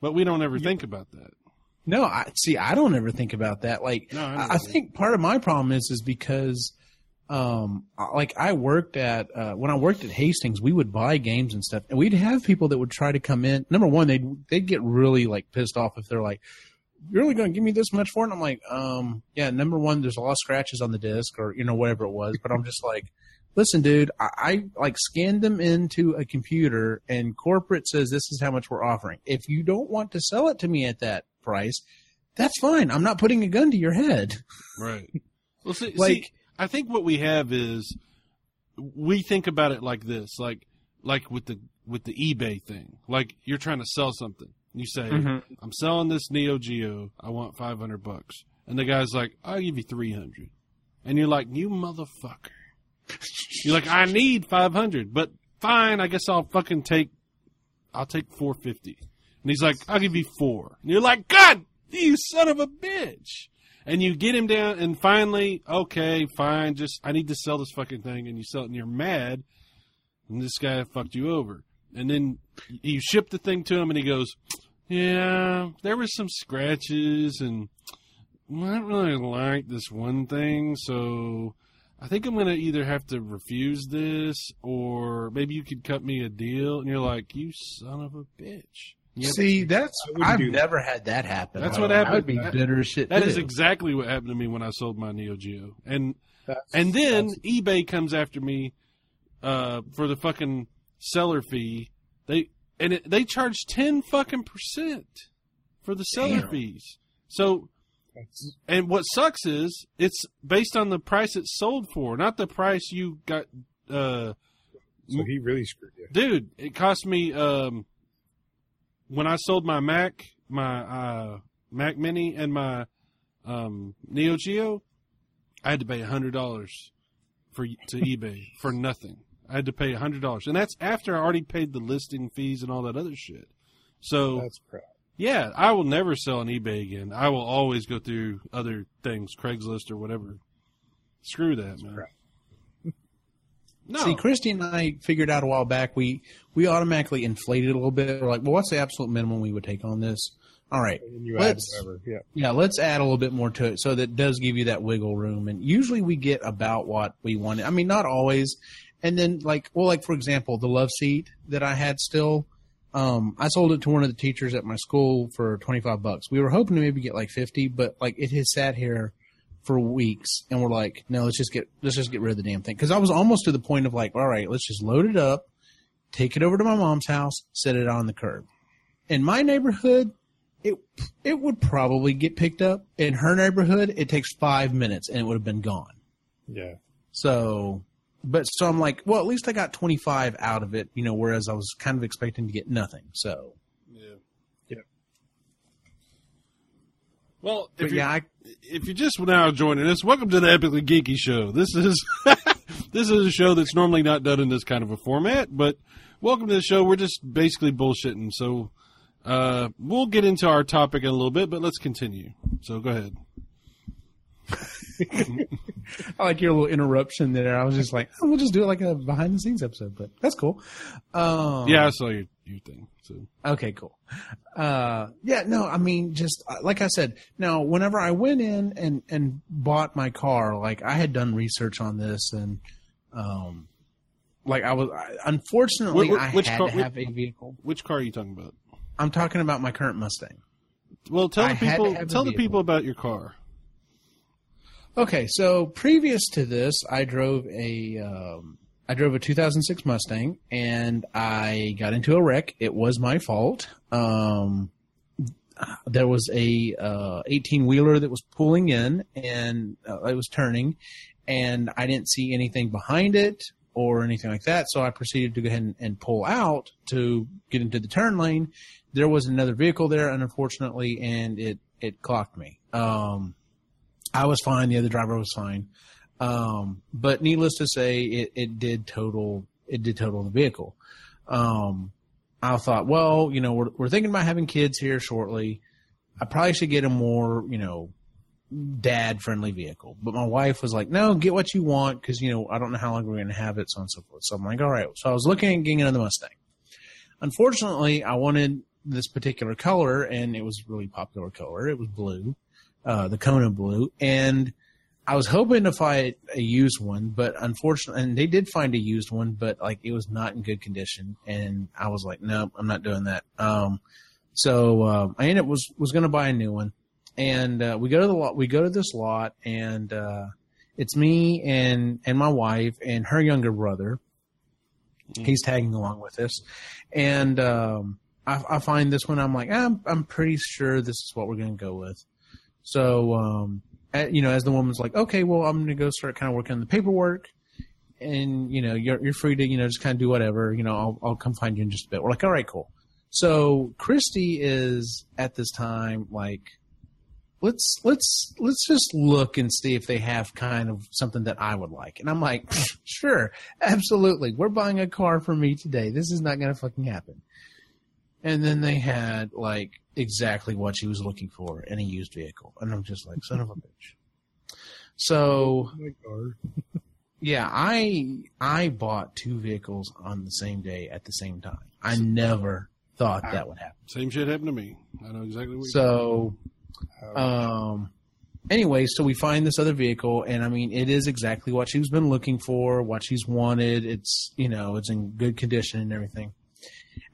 But we don't ever think about that. No, I see. I don't ever think about that. Like, No, I I, never I do. think part of my problem is is because, um, like I worked at uh, when I worked at Hastings, we would buy games and stuff, and we'd have people that would try to come in. Number one, they'd they'd get really like pissed off if they're like, "You're really going to give me this much for it?" And I'm like, um, yeah. Number one, there's a lot of scratches on the disc, or you know whatever it was. But I'm just like. Listen, dude, I, I like scanned them into a computer and corporate says this is how much we're offering. If you don't want to sell it to me at that price, that's fine. I'm not putting a gun to your head. Right. Well, see, see, Like- I think what we have is we think about it like this, like like with the with the eBay thing. Like you're trying to sell something. You say, mm-hmm. "I'm selling this Neo Geo. I want 500 bucks," and the guy's like, "I'll give you 300," and you're like, "You motherfucker." You're like, I need 500, but fine, I guess I'll fucking take, I'll take 450. And he's like, I'll give you four. And you're like, God, you son of a bitch. And you get him down, and finally, okay, fine, just, I need to sell this fucking thing. And you sell it, and you're mad. And this guy fucked you over. And then you ship the thing to him, and he goes, Yeah, there was some scratches, and I don't really like this one thing, so I think I'm going to either have to refuse this or maybe you could cut me a deal. And you're like, you son of a bitch. Yep. See, that's I wouldn't I've do that. never had that happen. That's what I happened. would be That- bitter as shit. That is too. exactly what happened to me when I sold my Neo Geo. And That's- and then eBay comes after me uh, for the fucking seller fee. They and it, they charge ten fucking percent for the seller Damn. fees. So and what sucks is it's based on the price it's sold for, not the price you got. Uh, so he really screwed you. dude, it cost me um, when I sold my Mac, my uh, Mac Mini, and my um, Neo Geo. I had to pay hundred dollars for to eBay for nothing. I had to pay hundred dollars, and that's after I already paid the listing fees and all that other shit. So That's crap. yeah, I will never sell on eBay again. I will always go through other things, Craigslist or whatever. Screw that, man. crap. No, See, Christy and I figured out a while back we we automatically inflated a little bit. We're like, well, what's the absolute minimum we would take on this? All right, And you let's whatever. Yeah. yeah, let's add a little bit more to it so that does give you that wiggle room. And usually we get about what we want. I mean, not always. And then like, well, like for example, the love seat that I had still, um, I sold it to one of the teachers at my school for 25 bucks. We were hoping to maybe get like 50, but like it has sat here for weeks and we're like, no, let's just get, let's just get rid of the damn thing. Cause I was almost to the point of like, all right, let's just load it up, take it over to my mom's house, set it on the curb. In my neighborhood, it it would probably get picked up. In her neighborhood, it takes five minutes and it would have been gone. Yeah. So, but so I'm like, well, at least I got 25 out of it, you know, whereas I was kind of expecting to get nothing. So, Yeah. Yeah. Well, if you're, yeah, I, if you're just now joining us, welcome to the Epically Geeky Show. This is this is a show that's normally not done in this kind of a format, but welcome to the show. We're just basically bullshitting. So uh, we'll get into our topic in a little bit, but let's continue. So go ahead. I like your little interruption there. I was just like, oh, we'll just do it like a behind the scenes episode, but that's cool. Um, Yeah, I saw your your thing. So Okay, cool. Uh, yeah, no, I mean, just uh, like I said, now, whenever I went in and, and bought my car, like I had done research on this and, um, like I was. I, unfortunately, Wh- wh- I which had car- to have a vehicle. Which car are you talking about? I'm talking about my current Mustang. Well, tell I the people tell the people about your car. Okay, so previous to this, I drove a um, I drove a 2006 Mustang, and I got into a wreck. It was my fault. Um, there was a 18 wheeler that was pulling in, and uh, it was turning, and I didn't see anything behind it or anything like that. So I proceeded to go ahead and, and pull out to get into the turn lane. There was another vehicle there, unfortunately, and it it clocked me. Um, I was fine. The other driver was fine. Um, but needless to say, it, it did total, it did total the vehicle. Um, I thought, well, you know, we're, we're thinking about having kids here shortly. I probably should get a more, you know, dad friendly vehicle. But my wife was like, no, get what you want. Cause, you know, I don't know how long we're going to have it. So on and so forth. So I'm like, all right. So I was looking at getting another Mustang. Unfortunately, I wanted this particular color and it was a really popular color. It was blue uh, the Kona blue, and I was hoping to find a used one, but unfortunately, and they did find a used one, but like it was not in good condition, and I was like, nope, I'm not doing that. Um, so um, I ended up was was going to buy a new one, and uh, we go to the lot, we go to this lot, and uh, it's me and and my wife and her younger brother. He's tagging along with us, and um, I, I find this one. I'm like, I'm I'm pretty sure this is what we're going to go with. So, um, you know, as the woman's like, okay, well, I'm going to go start kind of working on the paperwork, and you know, you're you're free to you know just kind of do whatever. You know, I'll I'll come find you in just a bit. We're like, all right, cool. So Christy is at this time like, let's let's let's just look and see if they have kind of something that I would like. And I'm like, sure, absolutely. We're buying a car for me today. This is not going to fucking happen. And then they had like exactly what she was looking for in a used vehicle. And I'm just like, son of a bitch. So Oh yeah, I I bought two vehicles on the same day at the same time. I never thought that would happen. Same shit happened to me. I know exactly what. you're So um anyway, so we find this other vehicle and I mean it is exactly what she's been looking for, what she's wanted. It's you know, it's in good condition and everything.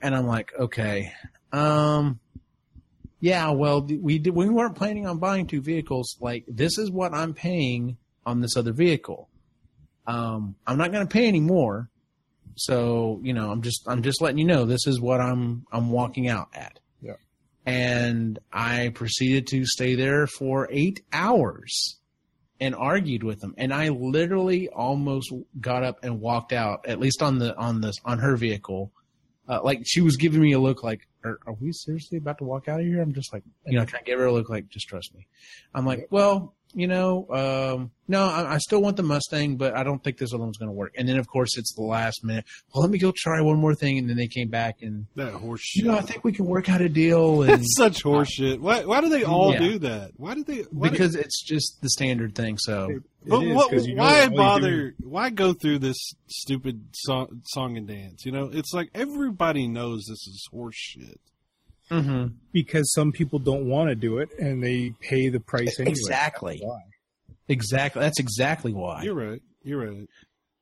And I'm like, okay. Um yeah, well, we did, we weren't planning on buying two vehicles. Like, this is what I'm paying on this other vehicle. Um, I'm not going to pay any more. So, you know, I'm just, I'm just letting you know this is what I'm, I'm walking out at. Yeah. And I proceeded to stay there for eight hours and argued with them. And I literally almost got up and walked out, at least on the, on this, on her vehicle. Uh, like she was giving me a look like, are, are we seriously about to walk out of here? I'm just like, you know, kind of give her a look like, just trust me. I'm like, well, you know, um, no, I, I still want the Mustang, but I don't think this other one's going to work. And then, of course, it's the last minute. Well, let me go try one more thing. And then they came back and, That horseshit. you know, I think we can work out a deal. And That's such horseshit. Why? Why do they all Yeah. do that? Why do they? Why do- because it's just the standard thing. So, It- it but is, what, 'cause know why bother? do- Why go through this stupid song, song and dance? You know, it's like everybody knows this is horse shit. Mhm. because some people don't want to do it and they pay the price anyway. Exactly. That's why. exactly. That's exactly why. You're right. You're right.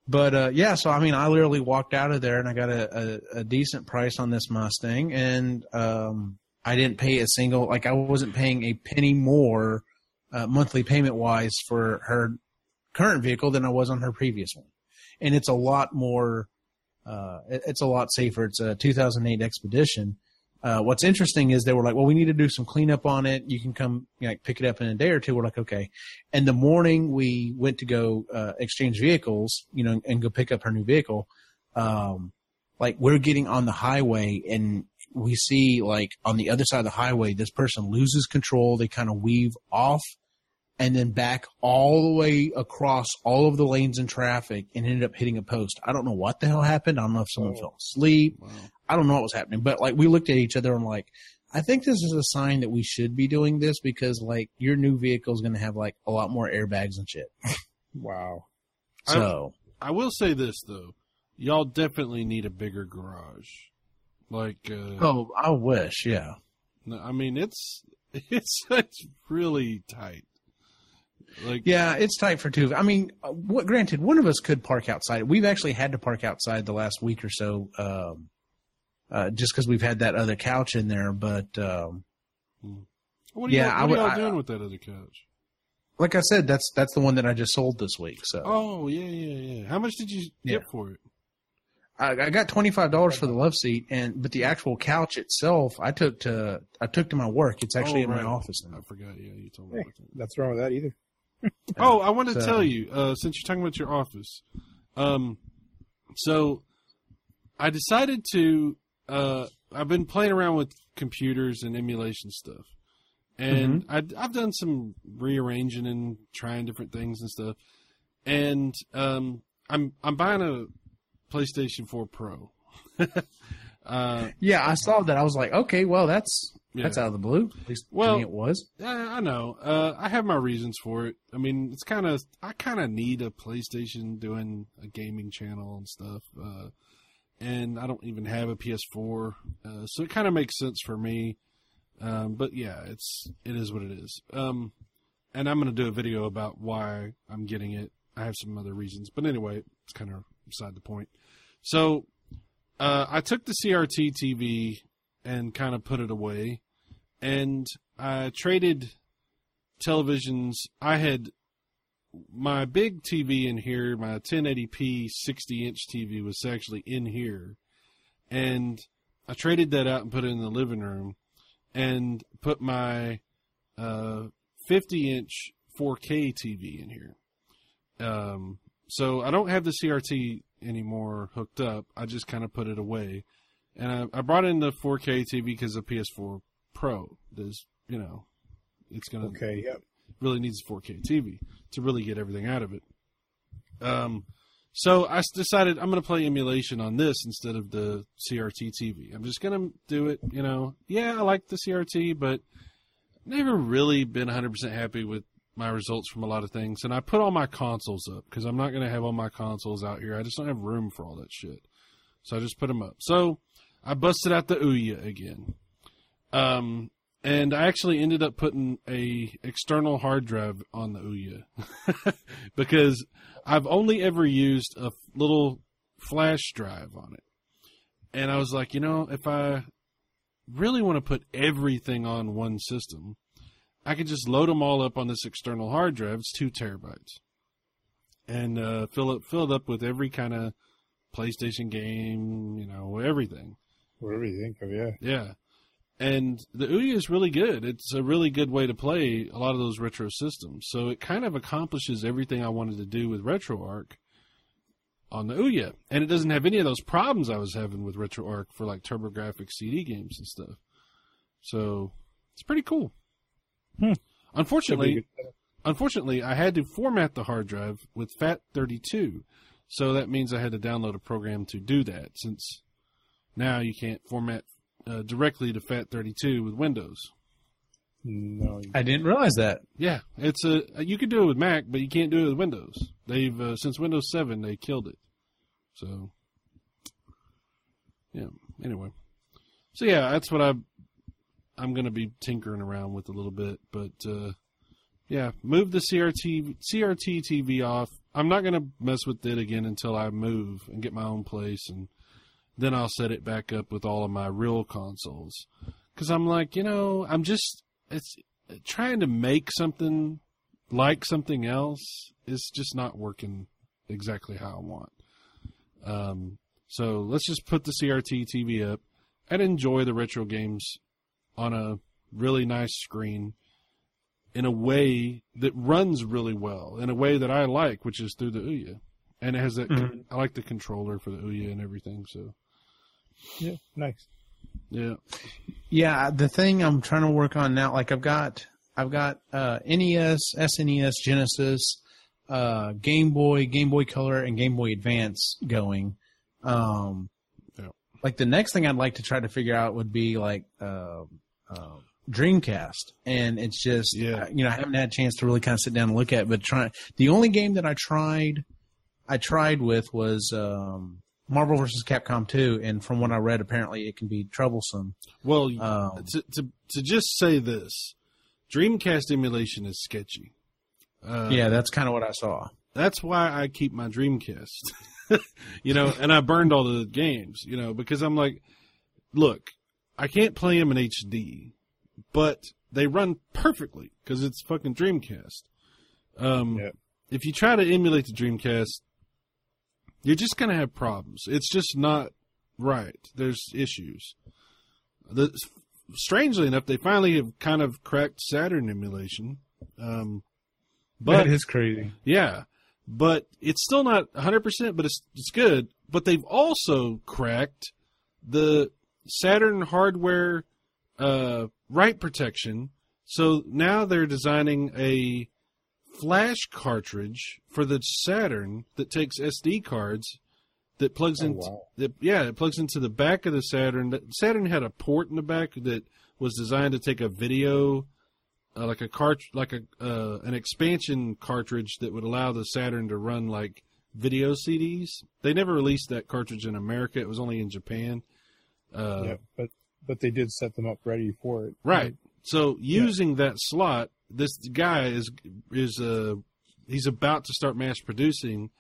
But uh, yeah, so I mean, I literally walked out of there and I got a, a, a decent price on this Mustang, and um, I didn't pay a single like I wasn't paying a penny more uh, monthly payment wise for her current vehicle than I was on her previous one, and it's a lot more. Uh, it- it's a lot safer. It's a 2008 Expedition. Uh, what's interesting is they were like, "Well, we need to do some cleanup on it. You can come, like, pick it up in a day or two. We're like, "Okay." And the morning we went to go uh, exchange vehicles, you know, and go pick up her new vehicle, um, like we're getting on the highway and we see like on the other side of the highway, this person loses control. They kind of weave off and then back all the way across all of the lanes in traffic and ended up hitting a post. I don't know what the hell happened. I don't know if someone Oh. fell asleep. Wow. I don't know what was happening, but like we looked at each other and like, I think this is a sign that we should be doing this because like your new vehicle is going to have like a lot more airbags and shit. Wow. So I will say this though, y'all definitely need a bigger garage. Like, uh, oh, I wish, yeah. I mean, it's it's it's really tight. Like, Yeah, it's tight for two. I mean, uh, what, granted, one of us could park outside. We've actually had to park outside the last week or so, um, uh, just because we've had that other couch in there. But um, what are Yeah, y'all, I what would- are y'all I- doing with that other couch? like I said, that's that's the one that I just sold this week. So Oh, yeah, yeah, yeah. How much did you get Yeah. for it? I, I got twenty five dollars for the love seat, and but the actual couch itself, I took to I took to my work. It's actually Oh, in my right. office I forgot. Yeah, you told me Hey, about that. that's wrong with that either. Oh, I want to so- tell you, uh, since you're talking about your office, um, so I decided to. Uh, I've been playing around with computers and emulation stuff, and I, I've done some rearranging and trying different things and stuff. And um, I'm I'm buying a PlayStation 4 Pro. uh, Yeah, I saw that. I was like, okay, well, that's Yeah. that's out of the blue. At least Well- it was. I, I know. Uh, I have my reasons for it. I mean, it's kind of I kind of need a PlayStation doing a gaming channel and stuff, uh, and I don't even have a PS4, uh, so it kind of makes sense for me. Um, but yeah, it's it is what it is. Um, and I'm going to do a video about why I'm getting it. I have some other reasons, but anyway, it's kind of beside the point. So uh, I took the CRT TV and kind of put it away and I traded televisions. I had my big TV in here, my 1080p 60 inch TV was actually in here, and I traded that out and put it in the living room, and put my uh, 50 inch 4K TV in here. Um, so I don't have the CRT anymore hooked up. I just kind of put it away. And I, I brought in the 4K TV because the PS4 Pro does, you know, it's going to Okay, yep. really needs a 4K TV to really get everything out of it. Um, so I decided I'm going to play emulation on this instead of the CRT TV. I'm just going to do it. You know, yeah, I like the CRT, but never really been 100% happy with my results from a lot of things. And I put all my consoles up because I'm not going to have all my consoles out here. I just don't have room for all that shit. So I just put them up. So I busted out the Ouya again. Um, and I actually ended up putting a external hard drive on the Ouya because I've only ever used a little flash drive on it. And I was like, you know, if I really want to put everything on one system, I could just load them all up on this external hard drive. It's two terabytes, and uh, fill it fill it up with every kind of PlayStation game, you know, everything. Whatever you think of, yeah. Yeah. And the Ouya is really good. It's a really good way to play a lot of those retro systems. So it kind of accomplishes everything I wanted to do with RetroArch on the Ouya. And it doesn't have any of those problems I was having with RetroArch for like TurboGrafx CD games and stuff. So it's pretty cool. Hmm. Unfortunately, unfortunately, I had to format the hard drive with FAT32. So that means I had to download a program to do that since now you can't format uh, directly to FAT32 with Windows. No, I didn't realize that. Yeah, it's a you can do it with Mac, but you can't do it with Windows. They've uh, since Windows 7 they killed it. So yeah, anyway. So yeah, that's what I I'm going to be tinkering around with a little bit, but uh yeah, move the CRT CRT TV off. I'm not going to mess with it again until I move and get my own place and then I'll set it back up with all of my real consoles. Cuz I'm like, you know, I'm just it's trying to make something like something else is just not working exactly how I want. Um, so let's just put the CRT TV up and enjoy the retro games on a really nice screen in a way that runs really well, in a way that I like, which is through the Ouya. And it has that, Mhm. I like the controller for the Ouya and everything. So, yeah, nice. yeah. Yeah, the thing I'm trying to work on now, like I've got, I've got uh, NES, SNES, Genesis, uh, Game Boy, Game Boy Color, and Game Boy Advance going. Um, Yeah. Like the next thing I'd like to try to figure out would be like uh, uh, Dreamcast, and it's just, Yeah. you know, I haven't had a chance to really kind of sit down and look at. It, but trying the only game that I tried, I tried with was um, Marvel vs. Capcom 2, and from what I read, apparently it can be troublesome. Well, Um, to, to to just say this, Dreamcast emulation is sketchy. Uh, yeah, that's kind of what I saw. that's why I keep my Dreamcast. you know, and I burned all the games, you know, because I'm like, look, I can't play them in HD, but they run perfectly because it's fucking Dreamcast. Um, Yep. If you try to emulate the Dreamcast, you're just going to have problems. It's just not right. There's issues. The, strangely enough, they finally have kind of cracked Saturn emulation. Um, but that is crazy. yeah, but it's still not 100%, but it's it's good. But they've also cracked the Saturn hardware uh, write protection. So now they're designing a flash cartridge for the Saturn that takes SD cards that plugs Oh, into wow. that yeah, it plugs into the back of the Saturn. Saturn had a port in the back that was designed to take a video uh, like a cart like a uh, an expansion cartridge that would allow the Saturn to run like video CDs. They never released that cartridge in America. It was only in Japan. Uh, yeah, but but they did set them up ready for it. Right. So using that slot, this guy is is uh he's about to start mass producing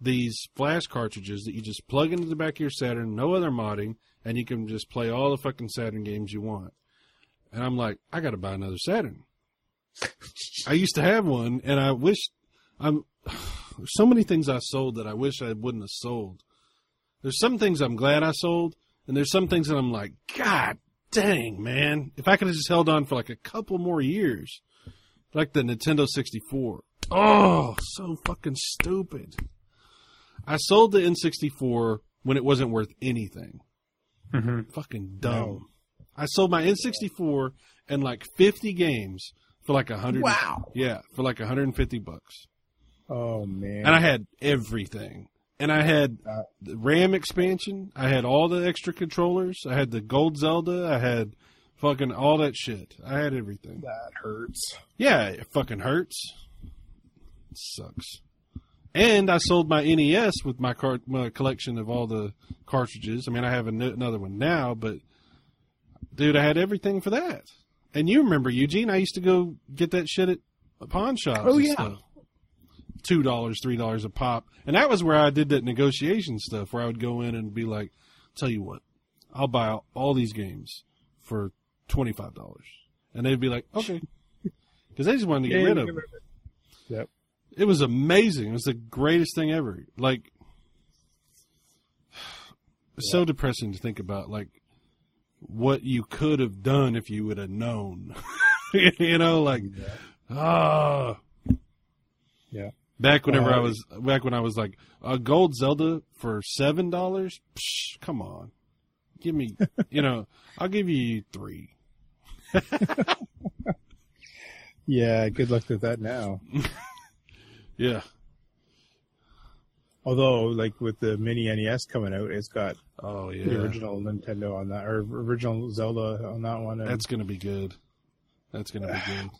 these flash cartridges that you just plug into the back of your Saturn, no other modding, and you can just play all the fucking Saturn games you want. And I'm like, I got to buy another Saturn. I used to have one, and I wish I'm. There's so many things I sold that I wish I wouldn't have sold. There's some things I'm glad I sold, and there's some things that I'm like, God dang, man! If I could have just held on for like a couple more years, like the Nintendo 64. Oh, so fucking stupid. I sold the N64 when it wasn't worth anything. Mhm. Fucking dumb. No. I sold my N64 and like 50 games for like a hundred. Wow. Yeah, for like 150 bucks. Oh man. And I had everything. And I had Uh, the RAM expansion. I had all the extra controllers. I had the gold Zelda. I had fucking all that shit. I had everything. that hurts. Yeah, it fucking hurts. It sucks. And I sold my NES with my, car- my collection of all the cartridges. I mean, I have an- another one now, but dude, I had everything for that. And you remember Eugene? I used to go get that shit at pawn shops. Oh, yeah. stuff. Two dollars, three dollars a pop, and that was where I did that negotiation stuff. Where I would go in and be like, "Tell you what, I'll buy all these games for twenty five dollars," and they'd be like, "Okay," because they just wanted to get Yeah, rid of them. Yep. It was amazing. It was the greatest thing ever. Like, it's so depressing to think about, like, what you could have done if you would have known. you know, like, ah. Yeah. Back whenever I Uh, was, back when I was like, a gold Zelda for seven dollars? Come on. Give me, you know, I'll give you three. Yeah. Good luck with that now. Yeah. Although, like with the mini NES coming out, it's got Oh, yeah the original Nintendo on that, or original Zelda on that one. That's to be good. That's to be good.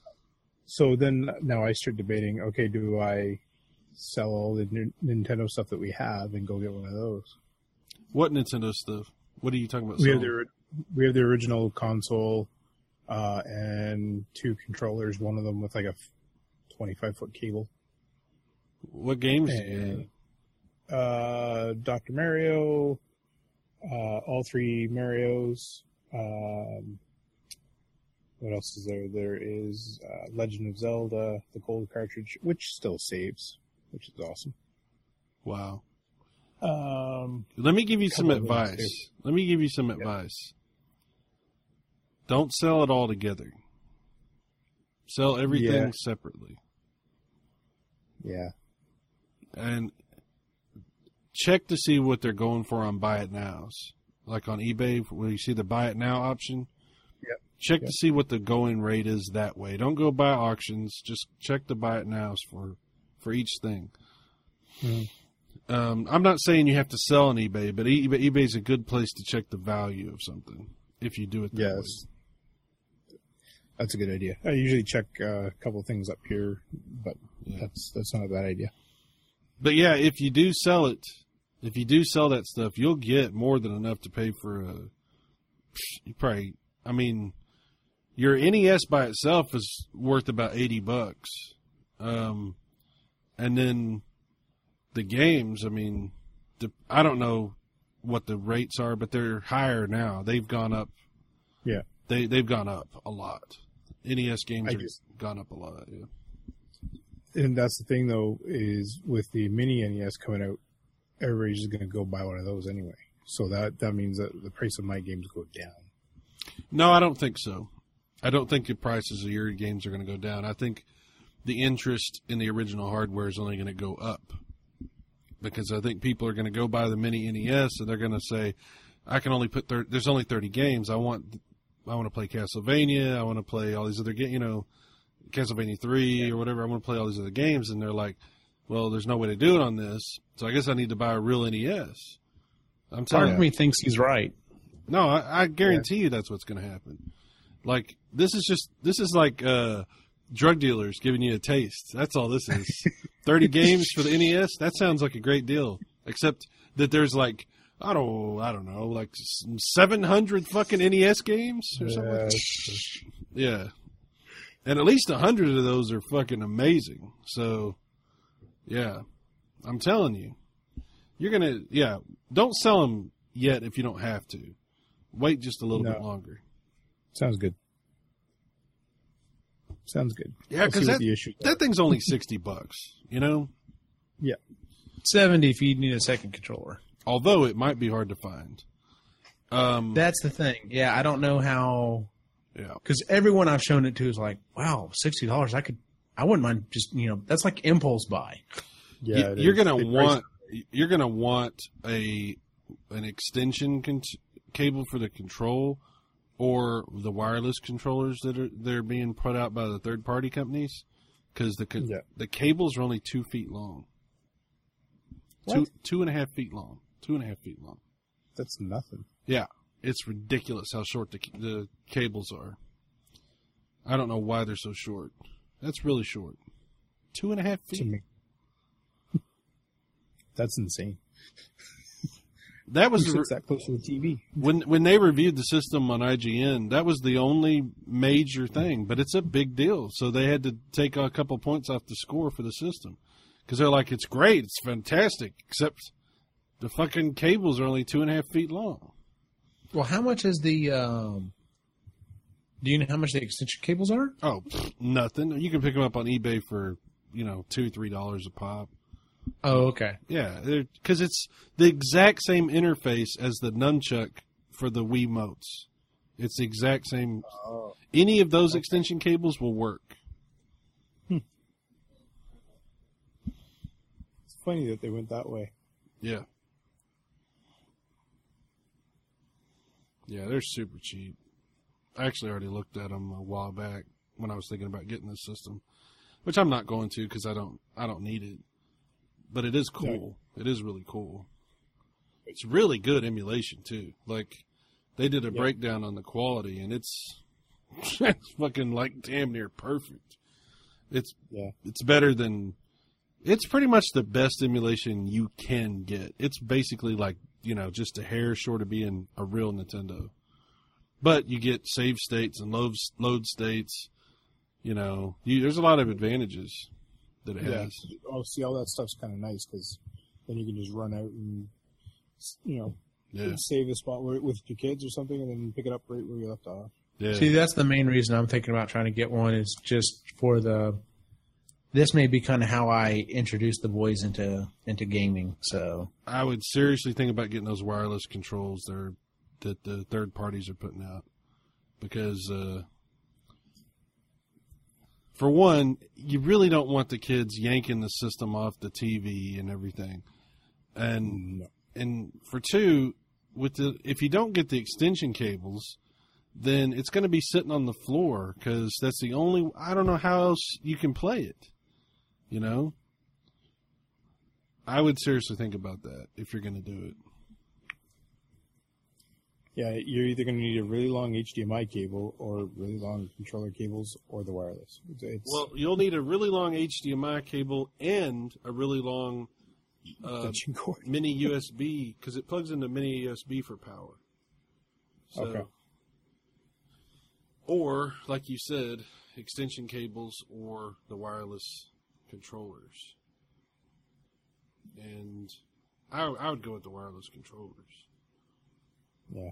So then now I start debating, okay, do I sell all the N- Nintendo stuff that we have and go get one of those? What Nintendo stuff? What are you talking about? We have the we have the original console uh, and two controllers, one of them with like a 25 foot cable. What games And, uh, Dr. Mario, uh, all three Marios. Um, what else is there? There is uh, Legend of Zelda, the gold cartridge, which still saves, which is awesome. Wow. Um, Let me give you some Couple of those, advice. Let me give you some advice. Don't sell it all together. Sell everything Yeah. separately. yeah, And check to see what they're going for on buy it nows. Like on eBay, where you see the buy it now option. Yep. Check Yep. to see what the going rate is that way. Don't go buy auctions. Just check the buy it nows for for each thing. Mhm. Um, I'm not saying you have to sell on eBay, but eBay eBay's a good place to check the value of something if you do it that yes. way. That's a good idea. I usually check uh, a couple of things up here, but Yeah. that's that's not a bad idea. But yeah, if you do sell it, if you do sell that stuff, you'll get more than enough to pay for a. You probably, I mean, your NES by itself is worth about eighty bucks. Um, and then the games. I mean, the, I don't know what the rates are, but they're higher now. They've gone up. Yeah. They they've gone up a lot. NES games have gone up a lot. Yeah. And that's the thing, though, is with the mini NES coming out, everybody's just going to go buy one of those anyway. So that that means that the price of my games go down. No, I don't think so. I don't think the prices of your games are going to go down. I think the interest in the original hardware is only going to go up because I think people are going to go buy the mini NES and they're going to say, "I can only put thir- there's only thirty games. I want I want to play Castlevania. I want to play all these other games. You know, Castlevania three or whatever. I want to play all these other games." And they're like, "Well, there's no way to do it on this, so I guess I need to buy a real NES." I'm Part telling of me thinks he's right. no, I, I guarantee you that's what's going to happen. Like this is just this is like uh, drug dealers giving you a taste. That's all this is. Thirty games for the NES. That sounds like a great deal. Except that there's like I don't I don't know like seven hundred fucking NES games or something. Like that. Yeah, and at least a hundred of those are fucking amazing. So, yeah, I'm telling you, you're gonna yeah. Don't sell them yet if you don't have to. Wait just a little No. bit longer. Sounds good. Sounds good. Yeah, because that that thing's only sixty bucks. You know, Yeah. Seventy if you need a second controller. although it might be hard to find. Um, That's the thing. Yeah, I don't know how yeah, because everyone I've shown it to is like, wow, sixty dollars. I could, I wouldn't mind just you know that's like impulse buy. Yeah, you, you're is. gonna They price- want you're gonna want a an extension con- cable for the control or the wireless controllers that are they're being put out by the third party companies because the Yeah. the cables are only two feet long, two two and a half feet long, two and a half feet long. That's nothing. Yeah, it's ridiculous how short the the cables are. I don't know why they're so short. That's really short. Two and a half feet. That's insane. That was the, that close to the TV? when when they reviewed the system on IGN. That was the only major thing, but it's a big deal. So they had to take a couple points off the score for the system because they're like, it's great, it's fantastic, except the fucking cables are only two and a half feet long. Well, how much is the? Um, do you know how much the extension cables are? Oh, pfft, nothing. You can pick them up on eBay for you know two three dollars a pop. Oh, okay. Yeah, because it's the exact same interface as the nunchuck for the Wii Motes. It's the exact same. Oh. Any of those extension cables will work. Hmm. It's funny that they went that way. Yeah. Yeah, they're super cheap. I actually already looked at them a while back when I was thinking about getting this system, which I'm not going to because I don't I don't need it. But it is cool. It is really cool. It's really good emulation too. Like they did a Yeah. breakdown on the quality, and it's it's fucking like damn near perfect. It's Yeah. it's better than it's pretty much the best emulation you can get. It's basically like, you know, just a hair short of being a real Nintendo. But you get save states and load, load states. You know, you, there's a lot of advantages that it Yeah. has. Oh, see, all that stuff's kind of nice because then you can just run out and, you know, Yeah. save a spot where, with your kids or something, and then pick it up right where you left off. Yeah. See, that's the main reason I'm thinking about trying to get one is just for the. This may be kind of how I introduce the boys into into gaming. So I would seriously think about getting those wireless controls there that the third parties are putting out because uh, for one, you really don't want the kids yanking the system off the TV and everything, and No. and for two, with the if you don't get the extension cables, then it's going to be sitting on the floor because that's the only. I don't know how else you can play it. You know, I would seriously think about that if you're going to do it. Yeah, you're either going to need a really long HDMI cable or really long controller cables or the wireless. It's, Well, you'll need a really long HDMI cable and a really long uh, cord. mini USB because it plugs into mini USB for power. So, Okay. Or, like you said, extension cables or the wireless controllers, and I, I would go with the wireless controllers. Yeah.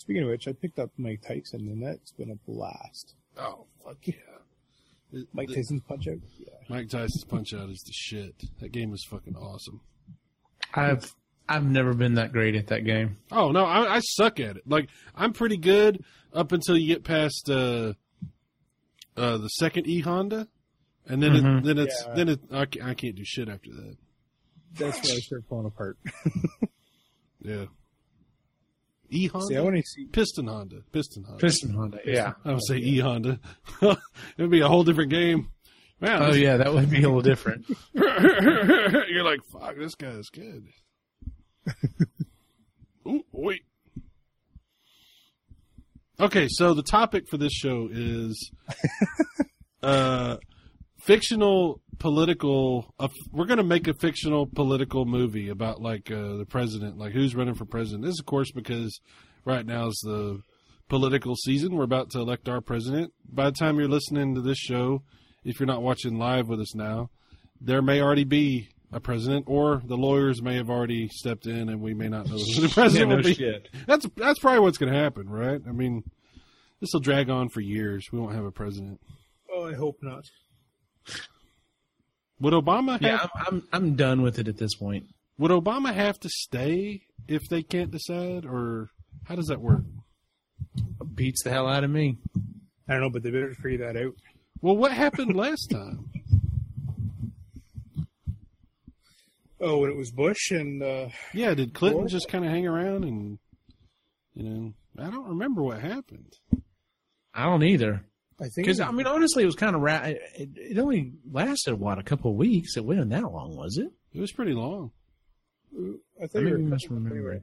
Speaking of which, I picked up Mike Tyson, and that's been a blast. Oh fuck yeah! The- Mike the- Tyson's Punch Out. Yeah. Mike Tyson's Punch Out is the shit. That game is fucking awesome. I've I've never been that great at that game. Oh no, I, I suck at it. Like I'm pretty good up until you get past uh, uh, the second E Honda, and then it, then it's Yeah. then it I, ca- I can't do shit after that. That's where I start falling apart. Yeah. E See, I Honda, want to see. Piston Honda, Piston Honda. Piston Honda. Yeah. I would say E Honda. it would be a whole different game. Man, Oh yeah, that would be a little different. You're like, fuck, this guy's good. Ooh, wait. Okay, so the topic for this show is uh, fictional political. Uh, we're going to make a fictional political movie about like uh, the president, like who's running for president. This, of course, because right now is the political season. We're about to elect our president. By the time you're listening to this show, if you're not watching live with us now, there may already be a president, or the lawyers may have already stepped in, and we may not know who the president no will be. shit. That's that's probably what's going to happen, right? I mean, this will drag on for years. We won't have a president. Oh, I hope not. Would Obama have? Yeah, I'm, I'm I'm done with it at this point. Would Obama have to stay if they can't decide, or how does that work? Beats the hell out of me. I don't know, but they better figure that out. Well, what happened last time? Oh, when it was Bush and uh, Yeah, did Clinton Well- just kind of hang around and you know? I don't remember what happened. I don't either. I think Because I mean, honestly, it was kind of ra- it, it only lasted what a couple of weeks. It wasn't that long, was it? It was pretty long. Uh, I think I thought you maybe were misremembering. anyway.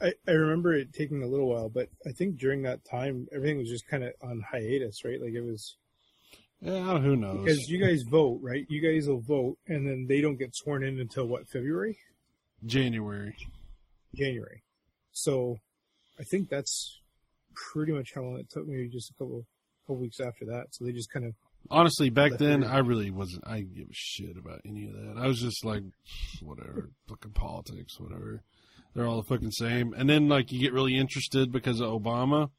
I, I remember it taking a little while, but I think during that time everything was just kind of on hiatus, right? Like it was Yeah, who knows? because you guys vote, right? You guys will vote, and then they don't get sworn in until what February, January. January. So I think that's pretty much how long it took. Maybe just a couple couple weeks after that. So they just kind of Honestly, back then. I really wasn't. I didn't give a shit about any of that. I was just like, whatever, fucking politics, whatever. They're all the fucking same. And then, like, you get really interested because of Obama.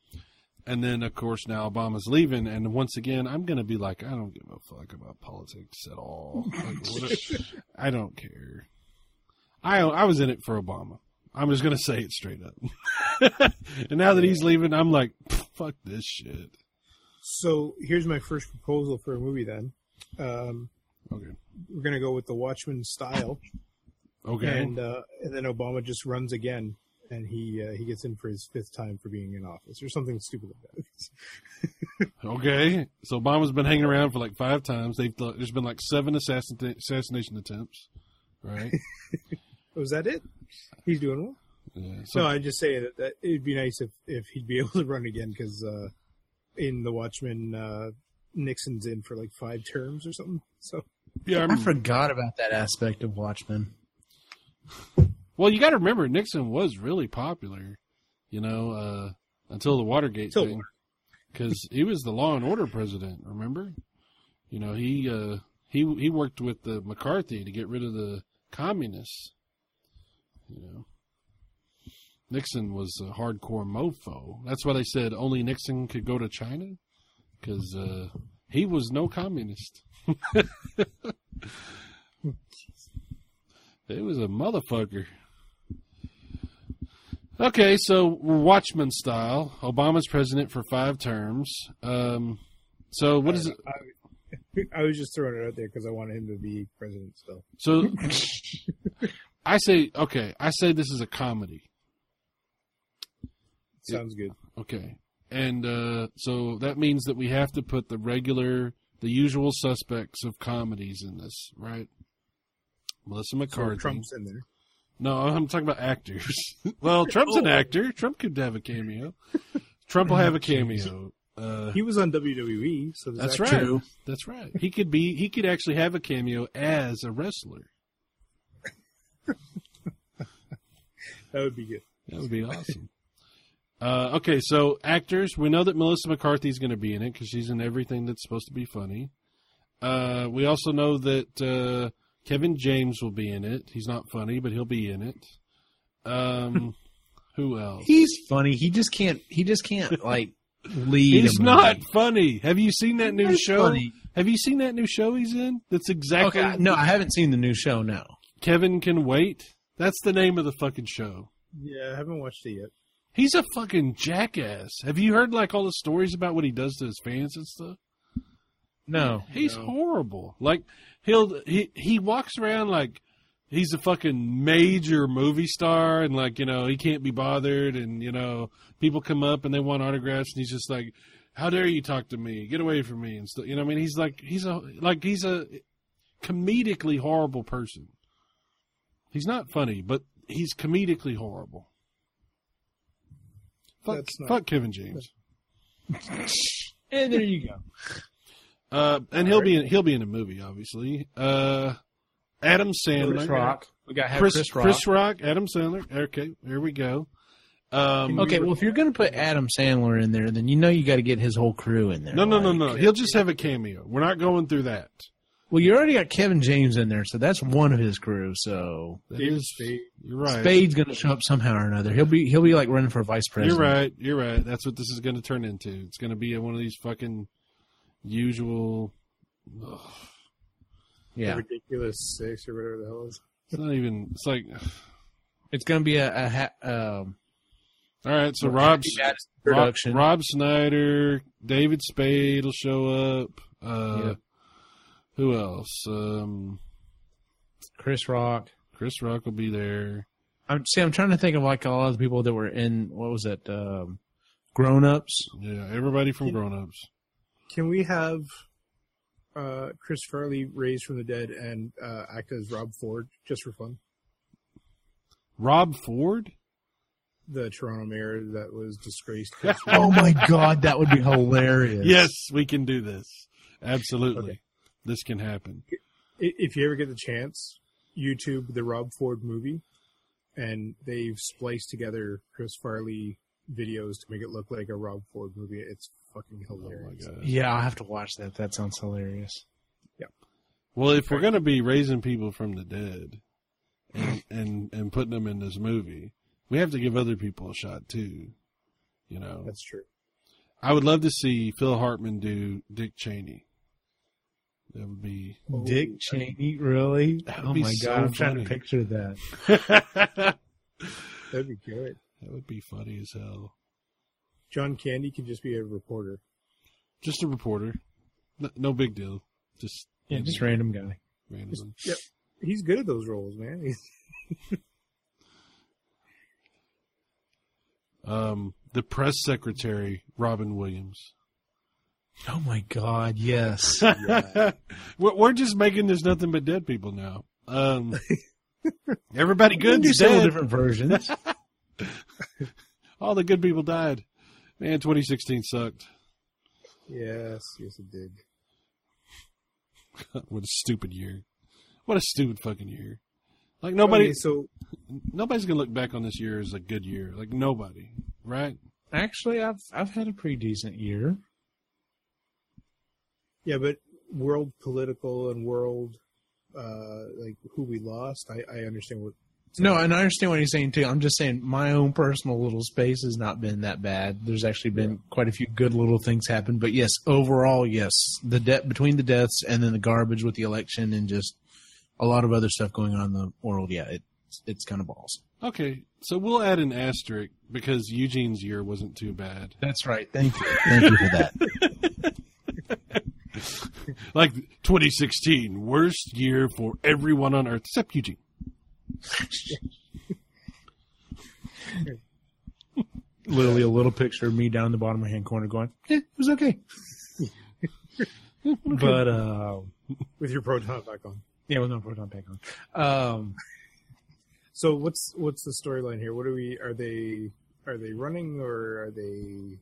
And then, of course, now Obama's leaving. And once again, I'm going to be like, I don't give a fuck about politics at all. Like, what I don't care. I, I was in it for Obama. I'm just going to say it straight up. and now that he's leaving, I'm like, fuck this shit. So here's my first proposal for a movie. Then um, Okay. we're gonna go with the Watchmen style, Okay. and uh, and then Obama just runs again, and he uh, he gets in for his fifth time for being in office, or something stupid like that. Okay, so Obama's been hanging around for like five times. They've there's been like seven assassin, assassination attempts, right? Was that it? He's doing well. Yeah. So no, I just say that, that it'd be nice if if he'd be able to run again because uh, in the Watchmen, uh, Nixon's in for like five terms or something. So yeah, I I'm, forgot about that aspect of Watchmen. well, you got to remember Nixon was really popular, you know, uh, until the Watergate Till thing, because he was the law and order president. Remember, you know, he uh, he he worked with the McCarthy to get rid of the communists. You know, Nixon was a hardcore mofo. That's why they said only Nixon could go to China, because uh, he was no communist. it was a motherfucker. Okay, so we're style. Obama's president for five terms. Um, so what is it? I, I was just throwing it out there because I wanted him to be president still. So I say, okay, I say this is a comedy. Sounds good. Okay. And uh, so that means that we have to put the regular, the usual suspects of comedies in this, right? Melissa So McCarthy. Trump's in there. No, I'm talking about actors. well, Trump's an actor. Trump could have a cameo. Trump will have a cameo. Uh, He was on WWE, so that's actually- right. That's right. He could be. He could actually have a cameo as a wrestler. That would be good. That would be awesome. Uh, okay, so actors, we know that Melissa McCarthy's going to be in it because she's in everything that's supposed to be funny. Uh, we also know that uh, Kevin James will be in it. He's not funny, but he'll be in it. Um, who else? He's funny. He just can't. He just can't like lead. He's a not movie. funny. Have you seen that new He's show? funny. Have you seen that new show he's in? That's exactly Okay, no, I haven't seen the new show. No. Kevin Can Wait. That's the name of the fucking show. Yeah, I haven't watched it yet. He's a fucking jackass. Have you heard like all the stories about what he does to his fans and stuff? No. He's horrible. Like he'll he he walks around like he's a fucking major movie star and like, you know, he can't be bothered and you know, people come up and they want autographs and he's just like, How dare you talk to me? Get away from me and stuff. You know what I mean? He's like he's a like he's a comedically horrible person. He's not funny, but he's comedically horrible. Fuck, That's not- fuck Kevin James. And there you go. Uh, and he'll be in, he'll be in a movie, obviously. Uh, Adam Sandler, Chris Rock. We got Chris, Chris, Rock. Chris Rock, Adam Sandler. Okay, there we go. Um, Okay, well, if you're going to put Adam Sandler in there, then you know you got to get his whole crew in there. no, no, no, no. He'll just have a cameo. We're not going through that. Well, you already got Kevin James in there, so that's one of his crew. So David is- Spade. You're right. Spade's going to show up somehow or another. He'll be he'll be like running for vice president. You're right. You're right. That's what this is going to turn into. It's going to be one of these fucking usual. ugh, Yeah, Ridiculous six or whatever the hell is. it's not even. It's like. it's going to be a, a ha- um, All right. So Rob, Rob, production. Rob Schneider, David Spade will show up. Uh, Yeah. Who else? Um, Chris Rock. Chris Rock will be there. I'm see. I'm trying to think of like all of the people that were in what was that? Um, Grown Ups. Yeah, everybody from Grown Ups. Can we have uh, Chris Farley raised from the dead and uh, act as Rob Ford just for fun? Rob Ford? The Toronto mayor that was disgraced. Oh my God, that would be hilarious. Yes, we can do this. Absolutely. Okay. This can happen. If you ever get the chance, YouTube the Rob Ford movie, and they've spliced together Chris Farley videos to make it look like a Rob Ford movie. It's fucking Oh my hilarious. god. Yeah, I'll have to watch that. That sounds hilarious. Well, if we're going to be raising people from the dead and, and and putting them in this movie, we have to give other people a shot too. You know, That's true. I would love to see Phil Hartman do Dick Cheney. That would be Dick Cheney, really? That would Oh my so God, I'm trying to picture that. that That'd be good. That would be funny as hell. John Candy could just be a reporter. Just a reporter, no, no big deal. Just Yeah, just random guy. randomly. Yep. He's good at those roles, man. He's, Um, the press secretary, Robin Williams. Oh my God, yes. we're, we're just making this nothing but dead people now. Um, everybody good. can good's do several dead. different versions. All the good people died. Man, 2016 sucked. yes, yes, it did. what a stupid year. What a stupid fucking year. Like nobody, Okay, so nobody's gonna look back on this year as a good year. Like nobody, right? Actually, I've I've had a pretty decent year. Yeah, but world political and world uh like who we lost. I, I understand what. No, and I understand what he's saying too. I'm just saying my own personal little space has not been that bad. There's actually been quite a few good little things happen. But yes, overall, yes, the debt between the deaths and then the garbage with the election and just a lot of other stuff going on in the world. Yeah, it's it's kind of balls. Okay, so we'll add an asterisk because Eugene's year wasn't too bad. That's right. Thank you. Thank you for that. Like 2016, worst year for everyone on Earth except Eugene. Literally a little picture of me down in the bottom right hand corner going, eh, it was okay. but uh, with your proton pack on. yeah, with no proton pack on. Um, So what's what's the storyline here? What are we? Are they are they running or are they?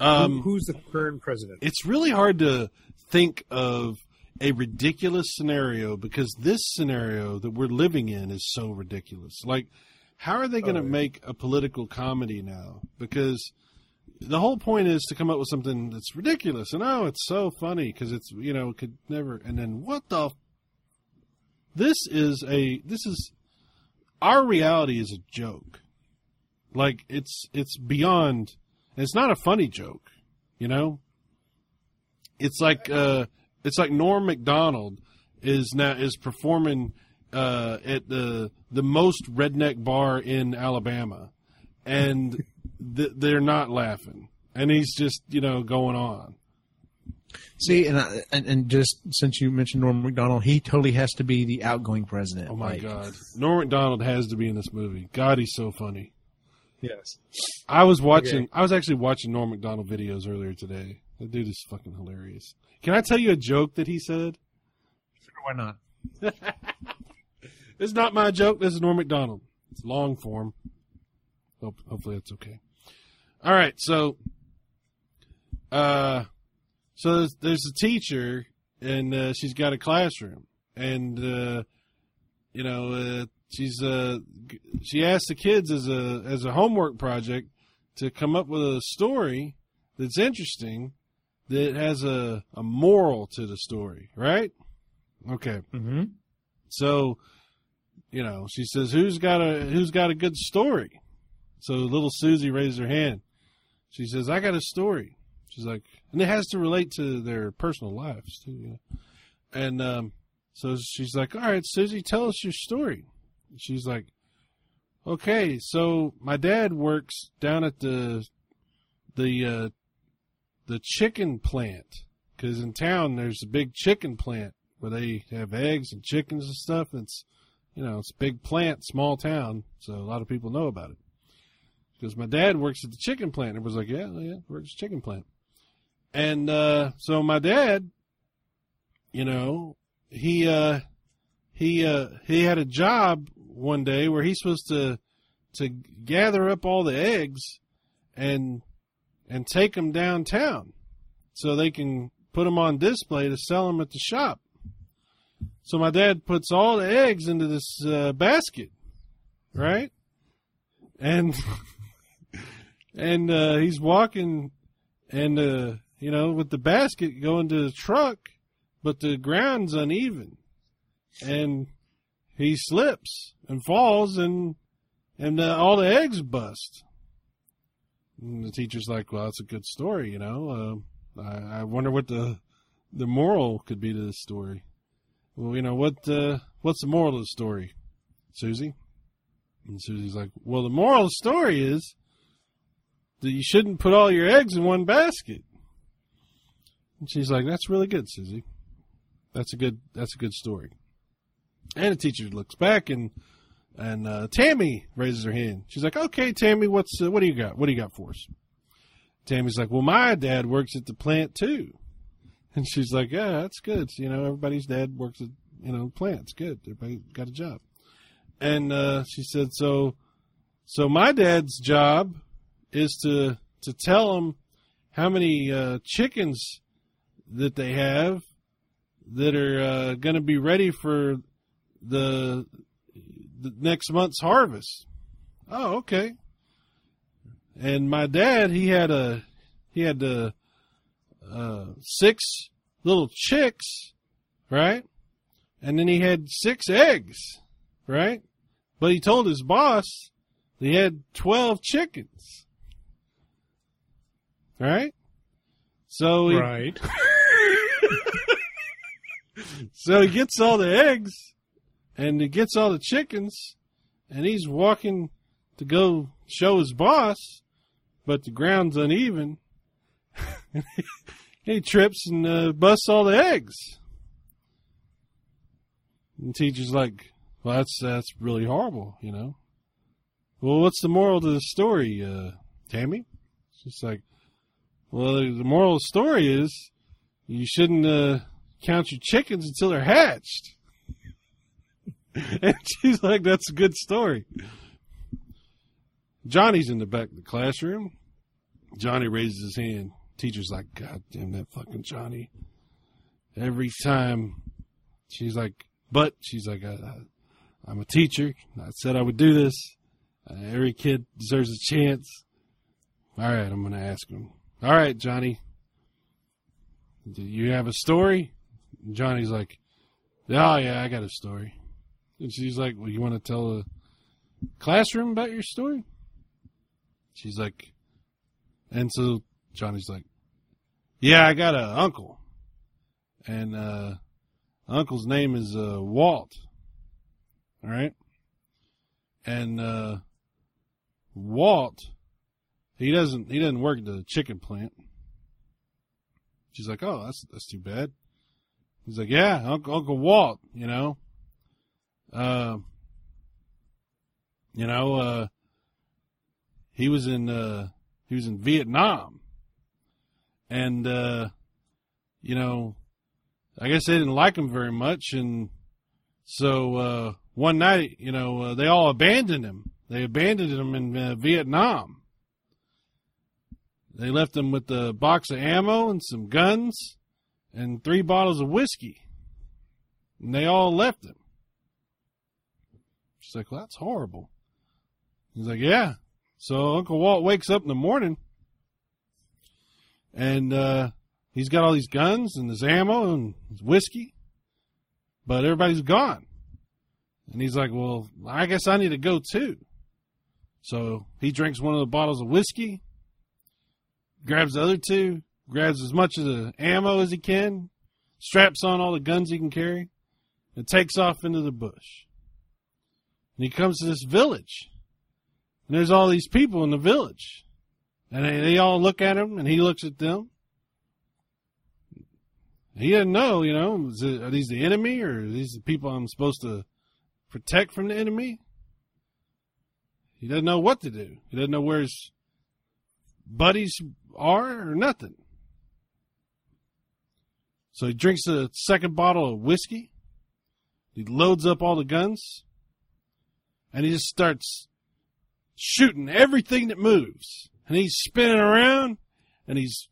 Um, who, who's the current president? it's really hard to think of a ridiculous scenario because this scenario that we're living in is so ridiculous. Like, how are they going to Oh, yeah. make a political comedy now? Because the whole point is to come up with something that's ridiculous, and oh, it's so funny because it's you know could never. And then what the? f- This is a this is our reality is a joke. Like it's it's beyond. It's not a funny joke, you know. It's like uh, it's like Norm Macdonald is now is performing uh, at the the most redneck bar in Alabama, and th- they're not laughing, and he's just you know going on. See, and, I, and and just since you mentioned Norm Macdonald, he totally has to be the outgoing president. Oh my Like, god, Norm Macdonald has to be in this movie. God, he's so funny. Yes. I was watching. I was actually watching Norm Macdonald videos earlier today. That dude is fucking hilarious. Can I tell you a joke that he said? Sure, why not? This is not my joke. This is Norm Macdonald. It's long form. Hope, hopefully that's okay. All right, so, uh, so there's, there's a teacher, and uh, she's got a classroom, and uh, you know, uh, she's uh, she asked the kids as a as a homework project to come up with a story that's interesting, that has a a moral to the story, right? Okay. Mm-hmm. So, you know, she says, "Who's got a Who's got a good story?" So little Susie raises her hand. She says, "I got a story." She's like, and it has to relate to their personal lives too. You know? And um, so she's like, "All right, Susie, tell us your story." She's like, "Okay, so my dad works down at the the uh, the chicken plant because in town there's a big chicken plant where they have eggs and chickens and stuff. It's, you know, it's a big plant, small town, so a lot of people know about it. Because my dad works at the chicken plant. It was like, yeah, yeah, works at the chicken plant. And uh, so my dad, you know, he uh, he uh, he had a job one day where he's supposed to to gather up all the eggs and and take them downtown so they can put them on display to sell them at the shop. So my dad puts all the eggs into this uh, basket, right? And and uh, he's walking, and uh, you know, with the basket going to the truck, but the ground's uneven, and he slips and falls, and and uh, all the eggs bust. And the teacher's like, "Well, that's a good story, you know. Uh, I, I wonder what the the moral could be to this story." Well, you know what? Uh, what's the moral of the story, Susie? And Susie's like, "Well, the moral of the story is that you shouldn't put all your eggs in one basket." And she's like, "That's really good, Susie. That's a good. That's a good story." And the teacher looks back and and uh, Tammy raises her hand. She's like, "Okay, Tammy, what's uh, what do you got? What do you got for us?" Tammy's like, "Well, my dad works at the plant too." And she's like, "Yeah, that's good. You know, everybody's dad works at you know plants. Good. Everybody got a job." And uh, she said, "So, so my dad's job is to to tell them how many uh, chickens that they have that are uh, going to be ready for the the next month's harvest." Oh, okay. And my dad, he had a he had a uh, six little chicks, right? And then he had six eggs, right? But he told his boss he had 12 chickens, right? So he, Right. so he gets all the eggs and he gets all the chickens and he's walking to go show his boss, but the ground's uneven. And he trips and uh, busts all the eggs. And teacher's like, well, that's, that's really horrible, you know. Well, what's the moral to the story, uh, Tammy? She's like, well, the the moral of the story is you shouldn't, uh, count your chickens until they're hatched. and she's like, that's a good story. Johnny's in the back of the classroom. Johnny raises his hand. Teacher's like, God damn that fucking Johnny. Every time she's like, but she's like, I, I'm a teacher. I said I would do this. Uh, every kid deserves a chance. All right, I'm going to ask him. All right, Johnny. Do you have a story? Johnny's like, Oh, yeah, I got a story. And she's like, Well, you want to tell the classroom about your story? She's like, And so Johnny's like, Yeah, I got an uncle. And, uh, uncle's name is, uh, Walt. All right. And, uh, Walt, he doesn't, he doesn't work at the chicken plant. She's like, oh, that's, that's too bad. He's like, yeah, Uncle, Uncle Walt, you know, uh, you know, uh, he was in, uh, he was in Vietnam and, uh, you know, I guess they didn't like him very much. And so, uh, one night, you know, uh, they all abandoned him. They abandoned him in uh, Vietnam. They left him with a box of ammo and some guns and three bottles of whiskey. And they all left him. She's like, well, that's horrible. He's like, yeah. So Uncle Walt wakes up in the morning and, uh, he's got all these guns and his ammo and his whiskey, but everybody's gone. And he's like, well, I guess I need to go too. So he drinks one of the bottles of whiskey, grabs the other two, grabs as much of the ammo as he can, straps on all the guns he can carry, and takes off into the bush. And he comes to this village. And there's all these people in the village. And they, they all look at him, and he looks at them. He doesn't know, you know, is it, are these the enemy or are these the people I'm supposed to protect from the enemy? He doesn't know what to do. He doesn't know where his buddies are or nothing. So he drinks a second bottle of whiskey. He loads up all the guns. And he just starts shooting everything that moves. And he's spinning around and he's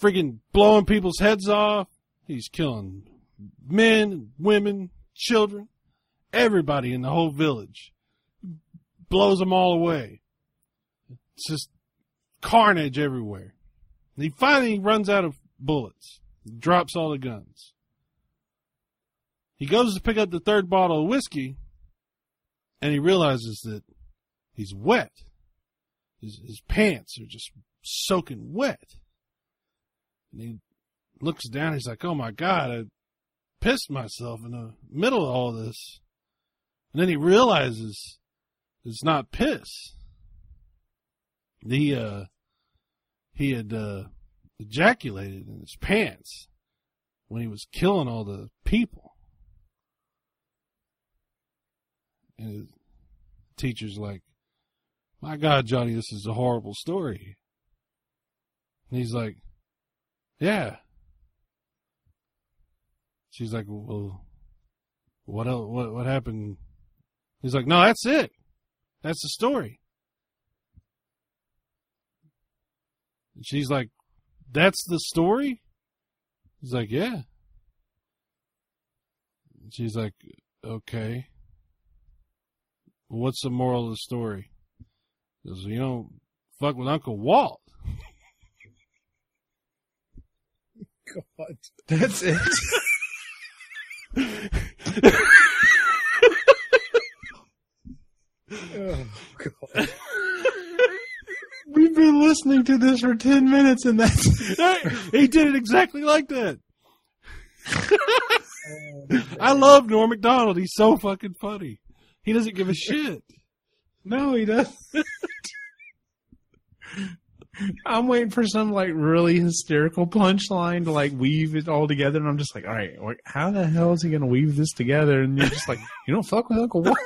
friggin' blowing people's heads off. He's killing men, women, children, everybody in the whole village. Blows them all away. It's just carnage everywhere. And he finally runs out of bullets. Drops all the guns. He goes to pick up the third bottle of whiskey and he realizes that he's wet. His, his pants are just soaking wet. And he looks down. He's like, "Oh my god, I pissed myself in the middle of all this." And then he realizes it's not piss. He uh he had uh ejaculated in his pants when he was killing all the people. And his teacher's like, My God, Johnny, this is a horrible story. And he's like, Yeah. She's like, Well, what else, what, what happened? He's like, No, that's it. That's the story. And she's like, That's the story? He's like, Yeah. She's like, Okay. What's the moral of the story? Goes, You don't fuck with Uncle Walt. God. That's it. Oh, God. We've been listening to this for 10 minutes and that's. he did it exactly like that. Oh, I love Norm Macdonald. He's so fucking funny. He doesn't give a shit. No, he doesn't. I'm waiting for some like really hysterical punchline to like weave it all together, and I'm just like, all right, how the hell is he gonna weave this together? And you're just like, you don't fuck with Uncle Walt.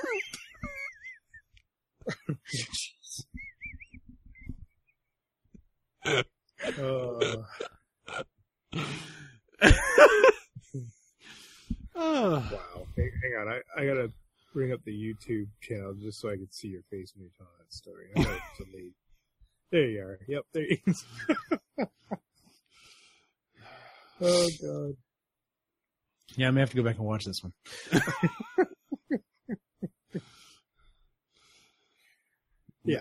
Uh, Oh. wow. Hang, hang on. I, I gotta bring up the YouTube channel just so I can see your face when you're telling that story. I know it's delayed. There you are. Yep, there you go. Oh god. yeah, I may have to go back and watch this one. yeah.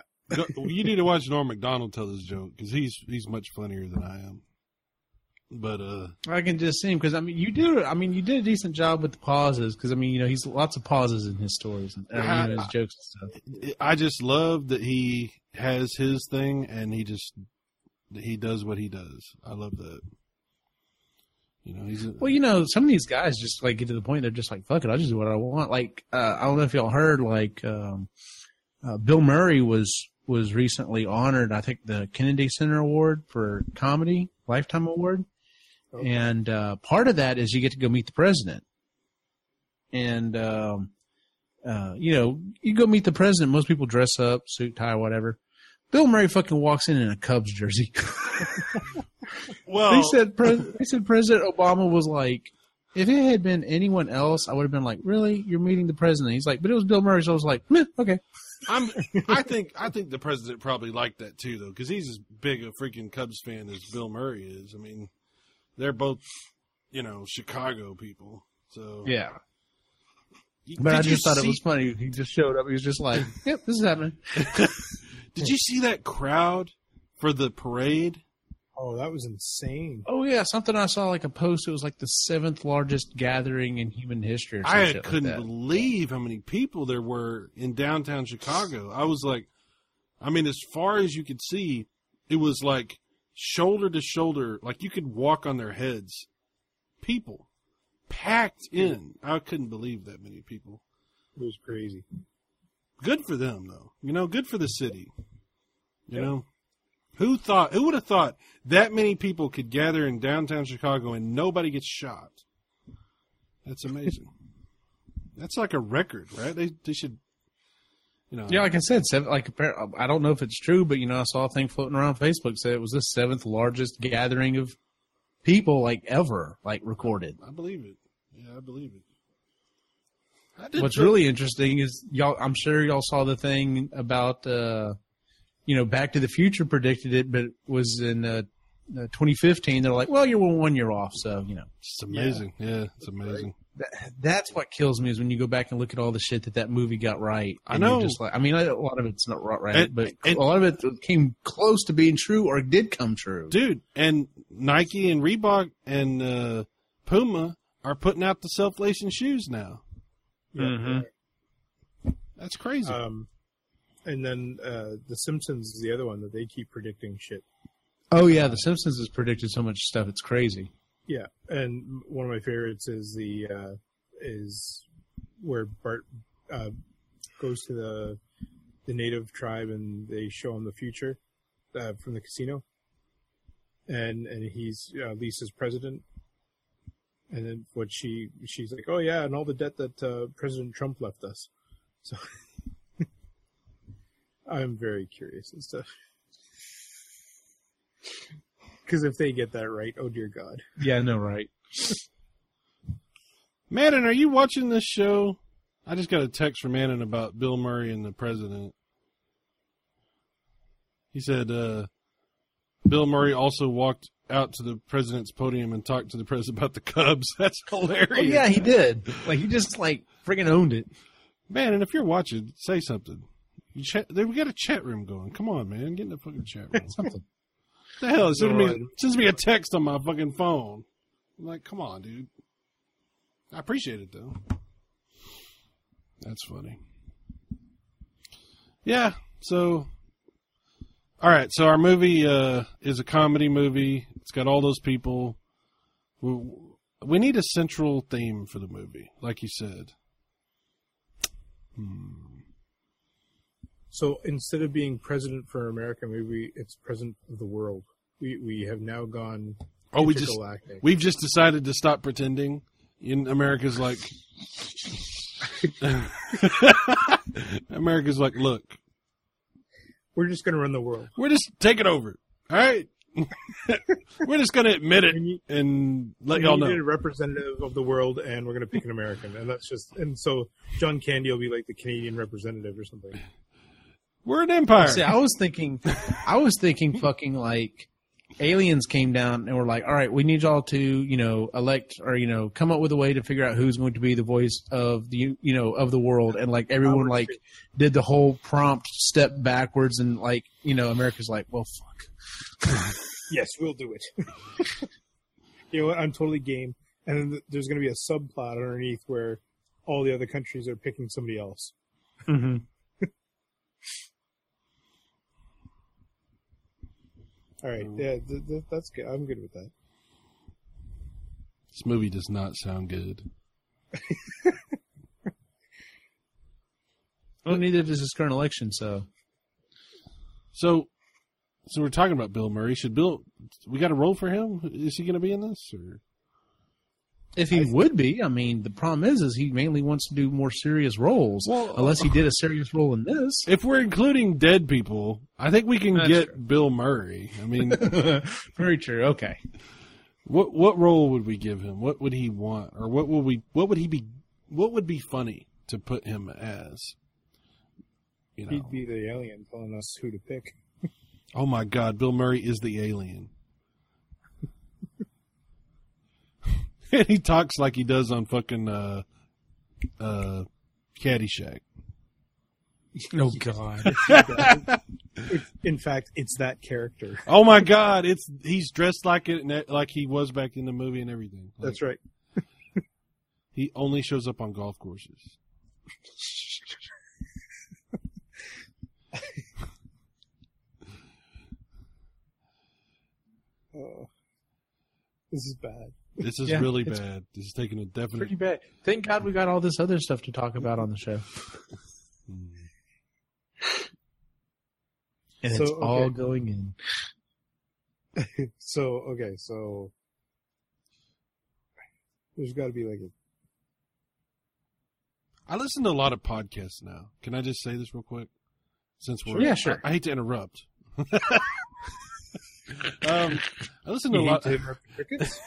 you need to watch Norm Macdonald tell this joke because he's he's much funnier than I am. But uh, I can just see him because I mean, you do. I mean, you did a decent job with the pauses because I mean, you know, he's lots of pauses in his stories and uh, you know, his jokes and stuff. I just love that he has his thing and he just he does what he does. I love that. You know, he's a, Well, you know, some of these guys just like get to the point they're just like, "Fuck it, I'll just do what I want." Like, uh, I don't know if y'all heard, like, um, uh, Bill Murray was was recently honored. I think the Kennedy Center Award for comedy, lifetime award, and uh, part of that is you get to go meet the president. And um, uh, you know, you go meet the president. Most people dress up, suit, tie, whatever. Bill Murray fucking walks in in a Cubs jersey. well, they said Pres they said President Obama was like, if it had been anyone else, I would have been like, really, you're meeting the president? He's like, but it was Bill Murray, so I was like, Meh, okay. I'm. I think. I think the president probably liked that too, though, because he's as big a freaking Cubs fan as Bill Murray is. I mean, they're both, you know, Chicago people. So Yeah, but I did you just thought it was funny. He just showed up. He was just like, yep, this is happening. Did you see that crowd for the parade? Oh, that was insane. Oh yeah, something I saw like a post. It was like the seventh largest gathering in human history. Or I couldn't that. believe how many people there were in downtown Chicago. I was like, I mean, as far as you could see, it was like shoulder to shoulder, like you could walk on their heads. People packed in. I couldn't believe that many people. It was crazy. Good for them, though. You know, good for the city. You know, who thought? Who would have thought that many people could gather in downtown Chicago and nobody gets shot? That's amazing. That's like a record, right? They they should, you know. Yeah, like I said, seven, like I don't know if it's true, but you know, I saw a thing floating around Facebook said it was the seventh largest gathering of people like ever, like recorded. I believe it. Yeah, I believe it. I What's really interesting is y'all. I'm sure y'all saw the thing about, uh, you know, Back to the Future predicted it, but it was in uh, uh, 2015. They're like, well, you're one year off, so you know. it's amazing. Yeah, it's amazing. That, that's what kills me is when you go back and look at all the shit that that movie got right. I and you're know. Just like, I mean, a lot of it's not right, right And- but and- a lot of it came close to being true or did come true. dude. And Nike and Reebok and uh, Puma are putting out the self-lacing shoes now. Mhm. That's crazy. Um, and then uh, The Simpsons is the other one that they keep predicting shit. Oh yeah, The Simpsons has predicted so much stuff. It's crazy. Yeah, and one of my favorites is the uh, is where Bart uh, goes to the the native tribe and they show him the future uh, from the casino, and and he's uh, Lisa's president, and then what she she's like, oh yeah, and all the debt that uh, President Trump left us. So I'm very curious as to. Because if they get that right, oh dear God. Yeah, I know, right? Madden, are you watching this show? I just got a text from Madden about Bill Murray and the president. He said uh, Bill Murray also walked out to the president's podium and talked to the president about the Cubs. That's hilarious. Oh yeah, he did. Like he just like friggin' owned it. Man, and if you're watching, say something. You chat, we got a chat room going. Come on, man. Get in the fucking chat room. Something. The hell? It sends me, sends me a text on my fucking phone. I'm like, come on, dude. I appreciate it, though. That's funny. Yeah, so. All right, so our movie uh, is a comedy movie. It's got all those people. We, we need a central theme for the movie, like you said. So instead of being president for America, maybe it's president of the world. We we have now gone. Oh, we just we've just decided to stop pretending. In America's like, America's like, look, We're just going to run the world. we're just taking over. All right, we're just gonna admit it and let y'all need know. a representative of the world, and we're going to pick an American, and that's just. And so John Candy will be like the Canadian representative or something. We're an empire. See, I was thinking, I was thinking, fucking like, aliens came down and were like, "All right, we need y'all to, you know, elect or you know, come up with a way to figure out who's going to be the voice of the, you know, of the world." And like everyone Howard like Stern. did the whole prompt step backwards, and like you know, America's like, "Well, fuck." Yes, we'll do it. you know what? I'm totally game. And then there's going to be a subplot underneath where all the other countries are picking somebody else. Mm-hmm. All right, yeah, th- th- that's good. I'm good with that. This movie does not sound good. Well, neither does this current election. So So, so we're talking about Bill Murray. Should Bill? We got a role for him? Is he going to be in this? Or if he would be, I mean, the problem is, is he mainly wants to do more serious roles. Well, unless he uh, did a serious role in this. if we're including dead people, I think we can That's get true. Bill Murray. I mean, Very true. Okay. what what role would we give him? What would he want, or what would we? What would he be? What would be funny to put him as? You know, He'd be the alien telling us who to pick. oh my God, Bill Murray is the alien. And he talks like he does on fucking uh, uh, Caddyshack. Oh God. It's, in fact, it's that character. Oh my God, it's he's dressed like it, like he was back in the movie and everything. Like, That's right. He only shows up on golf courses. Oh, this is bad. This is Yeah, really bad. This is taking a definite. Pretty bad. Thank God we got all this other stuff to talk about on the show. And So, it's all going in. So okay, so there's got to be like a I listen to a lot of podcasts now. Can I just say this real quick? Since we're Yeah, sure. I, I hate to interrupt. um, I listen to a lot. hate to interrupt crickets?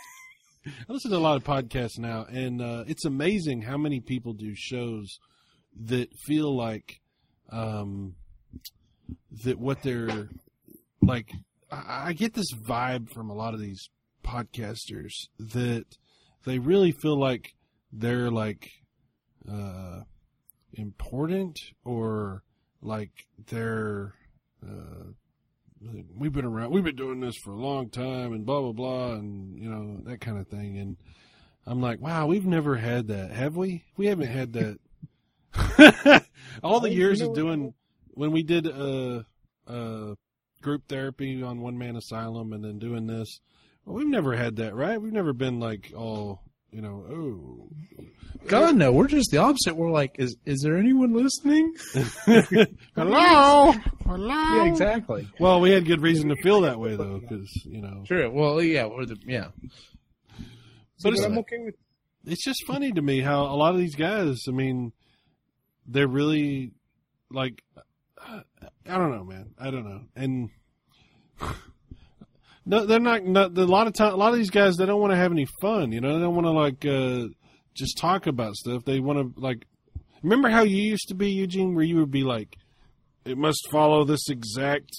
I listen to a lot of podcasts now, and uh, it's amazing how many people do shows that feel like um, that what they're like. I, I get this vibe from a lot of these podcasters that they really feel like they're like uh, important or like they're. Uh, we've been around we've been doing this for a long time and blah blah blah and you know that kind of thing. And i'm like wow we've never had that. Have we? We haven't had that. All the years of doing when we did uh uh group therapy on one man asylum and then doing this well, we've never had that right? We've never been like all you know oh God no, we're just the opposite. We're like, is is there anyone listening? hello hello Yeah, exactly. well we had good reason to feel that way though because you know Sure. Well, yeah, we're the yeah. But but it's- I'm okay with it's just funny to me how a lot of these guys, I mean, they're really like, I don't know, man. I don't know. And no, they're not, not a lot of time, a lot of these guys, they don't want to have any fun, you know, they don't want to like, uh, just talk about stuff. They want to like, remember how you used to be, Eugene, where you would be like, it must follow this exact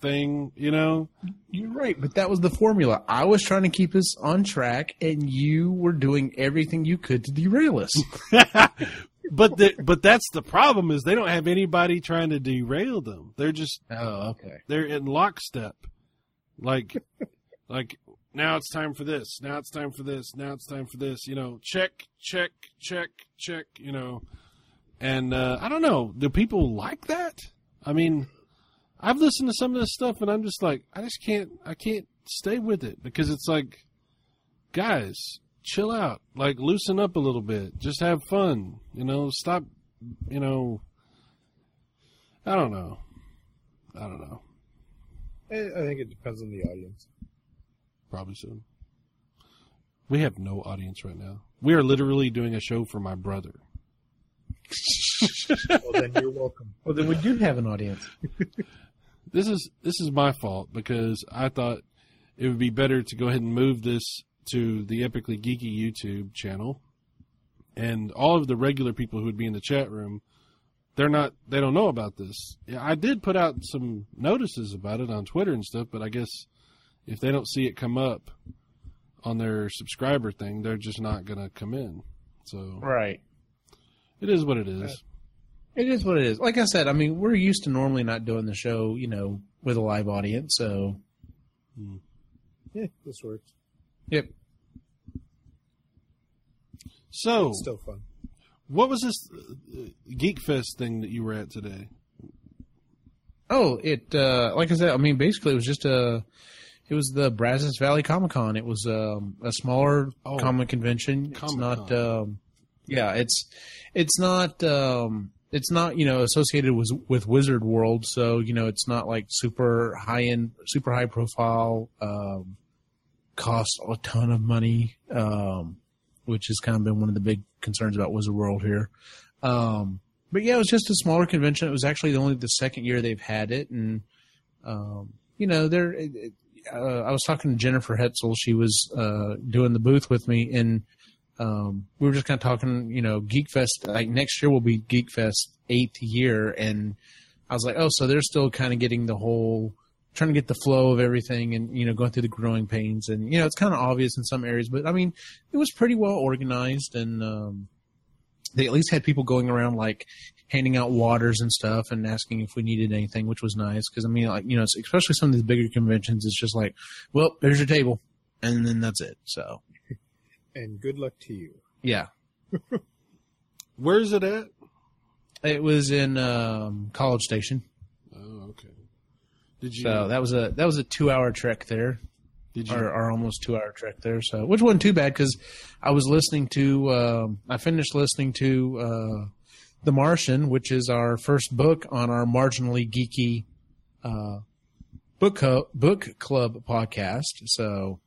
thing, you know? You're right, but that was the formula. I was trying to keep us on track, and you were doing everything you could to derail us. but the, but that's the problem is they don't have anybody trying to derail them. They're just oh, okay. they're in lockstep. Like like now it's time for this. Now it's time for this. Now it's time for this. You know, check, check, check, check. You know, and uh, I don't know. Do people like that? I mean, I've listened to some of this stuff, and I'm just like, I just can't. I can't stay with it because it's like, guys, chill out. Like, loosen up a little bit. Just have fun. You know, stop. You know, I don't know. I don't know. I, I think it depends on the audience. Probably so. We have no audience right now. We are literally doing a show for my brother. Well, then you're welcome. Well, then we do have an audience. This is this is my fault because I thought it would be better to go ahead and move this to the Epically Geeky YouTube channel, and all of the regular people who would be in the chat room, they're not they don't know about this. Yeah, I did put out some notices about it on Twitter and stuff, but I guess if they don't see it come up on their subscriber thing, they're just not going to come in. So Right. it is what it is. It is what it is. Like I said, I mean, we're used to normally not doing the show, you know, with a live audience. So, hmm. Yeah, this works. yep. So, It's still fun. What was this uh, Geek Fest thing that you were at today? Oh, it uh like I said, I mean basically it was just a it was the Brazos Valley Comic Con. It was um a smaller Oh, comic convention. It's Comic-Con. not um yeah, it's it's not um it's not, you know, associated with with Wizard World, so you know, it's not like super high end super high profile um cost a ton of money um which has kind of been one of the big concerns about Wizard World here. Um but yeah, it was just a smaller convention. It was actually only the second year they've had it, and um, you know, there. Uh, I was talking to Jennifer Hetzel. She was uh, doing the booth with me, and um, we were just kind of talking. You know, Geek Fest. Like next year will be Geek Fest eighth year, and I was like, oh, so they're still kind of getting the whole. Trying to get the flow of everything, and you know, going through the growing pains, and you know, it's kind of obvious in some areas, but I mean, it was pretty well organized, and um, they at least had people going around like handing out waters and stuff and asking if we needed anything, which was nice. Because I mean, like you know, especially some of these bigger conventions, it's just like, well, there's your table, and then that's it. So And good luck to you. yeah, Where is it at? it was in um, College Station. Did you? So that was a that was a two hour trek there. did you? or, or almost two hour trek there. So which wasn't too bad because I was listening to um, I finished listening to uh, The Martian, which is our first book on our marginally geeky uh, book co- book club podcast. So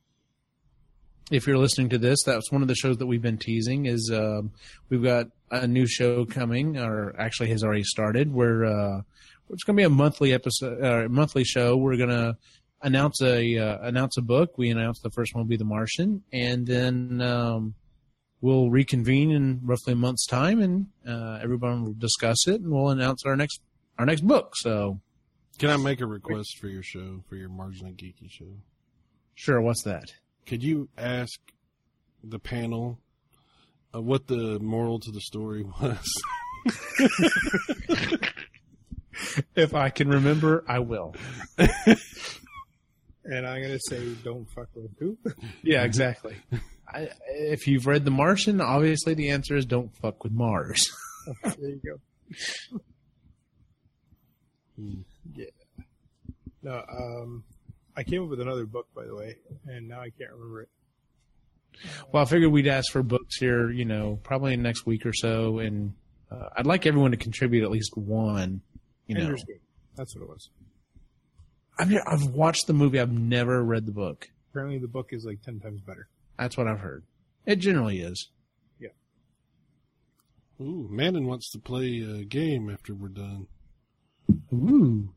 if you're listening to this, that's one of the shows that we've been teasing. Is um, we've got a new show coming, or actually has already started. Where uh, it's going to be a monthly episode, uh, monthly show. We're going to announce a uh, announce a book. We announced the first one will be The Martian, and then um, we'll reconvene in roughly a month's time, and uh, everyone will discuss it, and we'll announce our next our next book. So Can I make a request for your show, for your marginally geeky show? sure, what's that? Could you ask the panel uh, what the moral to the story was? If I can remember, I will. And I'm gonna say, don't fuck with who. Yeah, exactly. I, if you've read The Martian, obviously the answer is don't fuck with Mars. there you go. yeah. No, um, I came up with another book, by the way, and now I can't remember it. Well, I figured we'd ask for books here, you know, probably in next week or so, and uh, I'd like everyone to contribute at least one. You know, Ender's Game. That's what it was. I've I've watched the movie. I've never read the book. Apparently, the book is like ten times better. That's what I've heard. It generally is. Yeah. Ooh, Mannon wants to play a game after we're done. Ooh.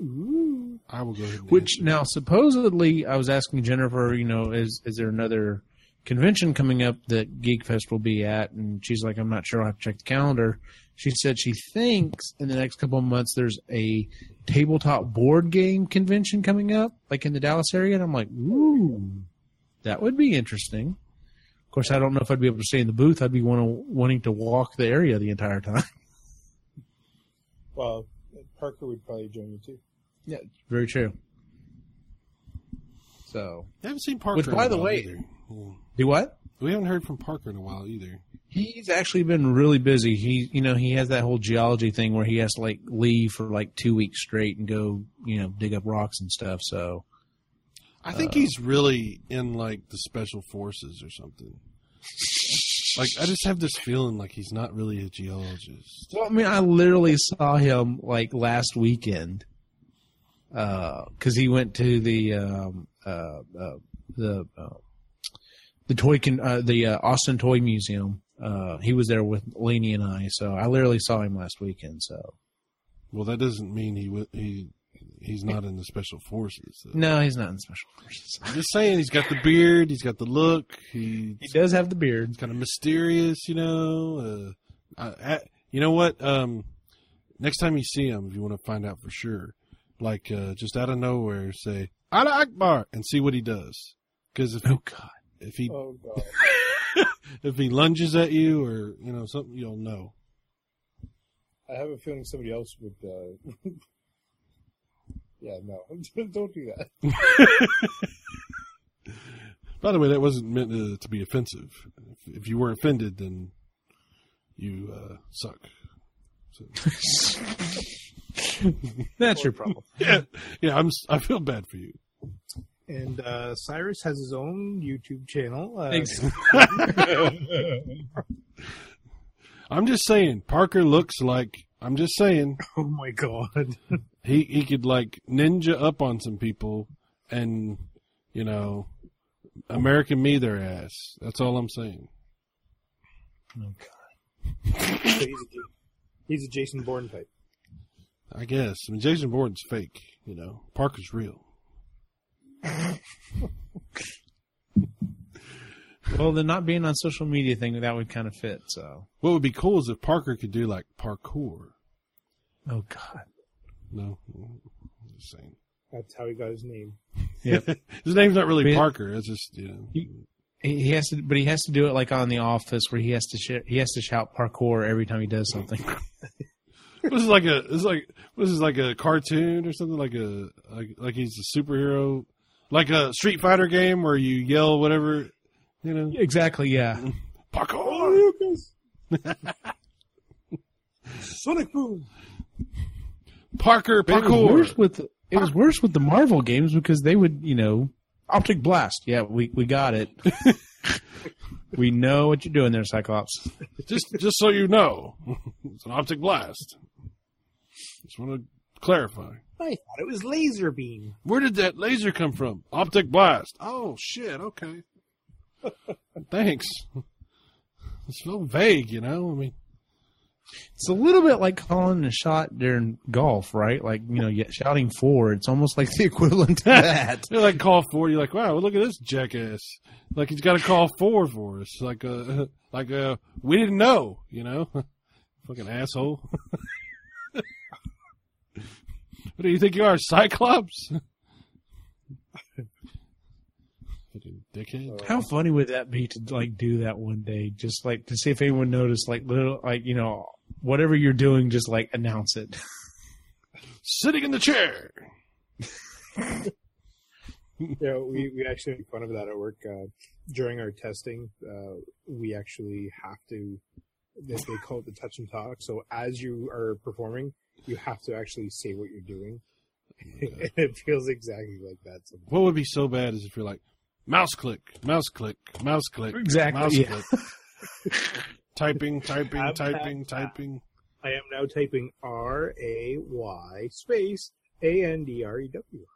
Ooh. I will go ahead. And Which answer. now supposedly I was asking Jennifer, you know, is is there another convention coming up that Geek Fest will be at? And she's like, I'm not sure. I'll have to check the calendar. She said she thinks in the next couple of months there's a tabletop board game convention coming up, like in the Dallas area. And I'm like, ooh, that would be interesting. Of course, I don't know if I'd be able to stay in the booth. I'd be wanting wanting to walk the area the entire time. Well, Parker would probably join you too. Yeah, very true. So, I haven't seen Parker. Which, by the way- either. Do what? We haven't heard from Parker in a while either. He's actually been really busy. He, you know, he has that whole geology thing where he has to like leave for like two weeks straight and go, you know, dig up rocks and stuff. So, I think he's really in like the special forces or something. like I just have this feeling like he's not really a geologist. well, I mean, I literally saw him like last weekend, because he went to the um, uh, uh, the uh, the toy con- uh, the uh, Austin Toy Museum. Uh, he was there with Lainey and I, so I literally saw him last weekend. So, Well, that doesn't mean he w- he he's not in the special forces. though. no, he's not in special forces. I'm just saying he's got the beard, he's got the look, he's He does have the beard. He's kind of mysterious, you know. Uh, I, I, you know what? Um, next time you see him, if you want to find out for sure, like uh, just out of nowhere, say, Allah Akbar, and see what he does. Because if Oh God. If he Oh god. if he lunges at you or you know something, you'll know. I have a feeling somebody else would. Uh... yeah, no, don't do that. By the way, that wasn't meant to, to be offensive. If, if you were offended, then you uh, suck. So, That's your problem. yeah, yeah. I'm. s- I feel bad for you. And uh, Cyrus has his own YouTube channel. Uh, Thanks. I'm just saying. Parker looks like. I'm just saying. Oh my god. He he could like ninja up on some people, and you know, American me their ass. That's all I'm saying. So he's, a, he's a Jason Bourne type. I guess. I mean, Jason Bourne's fake. You know, Parker's real. Well, the not being on social media thing that would kind of fit. So. What would be cool is if Parker could do like parkour. Oh God. No, I'm just saying. That's how he got his name. Yep. His name's not really Yeah. Parker. It's just you know. he he has to, but he has to do it like on The Office, where he has to sh- he has to shout parkour every time he does something. This is like a. This is like. This is like a cartoon or something. Like a. Like like he's a superhero. Like a Street Fighter game where you yell whatever. You know. exactly. Yeah. Parkour. Sonic Boom. Parker. But it was worse with it was worse with the Marvel games because they would, you know, optic blast. Yeah, we we got it. we know what you're doing there, Cyclops. just just so you know, it's an optic blast. Just want to clarify. I thought it was laser beam. Where did that laser come from? Optic blast. Oh shit. Okay. Thanks. It's so vague, you know. I mean, It's a little bit like calling a shot during golf, right? Like you know, shouting four. It's almost like the equivalent to that. They're like call four. You're like, wow, look at this jackass. Like he's got to call four for us. Like uh, like uh, we didn't know, you know. Fucking asshole. What do you think you are, Cyclops? Fucking dickhead. How funny would that be to like do that one day? Just like to see if anyone noticed, like little, like you know, whatever you're doing, just like announce it. Sitting in the chair. Yeah, we, we actually make fun of that at work. Uh, during our testing, uh, we actually have to, they, they call it the touch and talk. So as you are performing, you have to actually say what you're doing. it feels exactly like that. Sometimes. What would be so bad is if you're like, mouse click, mouse click, mouse click, Exactly, mouse yeah. click. typing, typing, Have typing, that. typing. I am now typing R A Y space A N D R E W.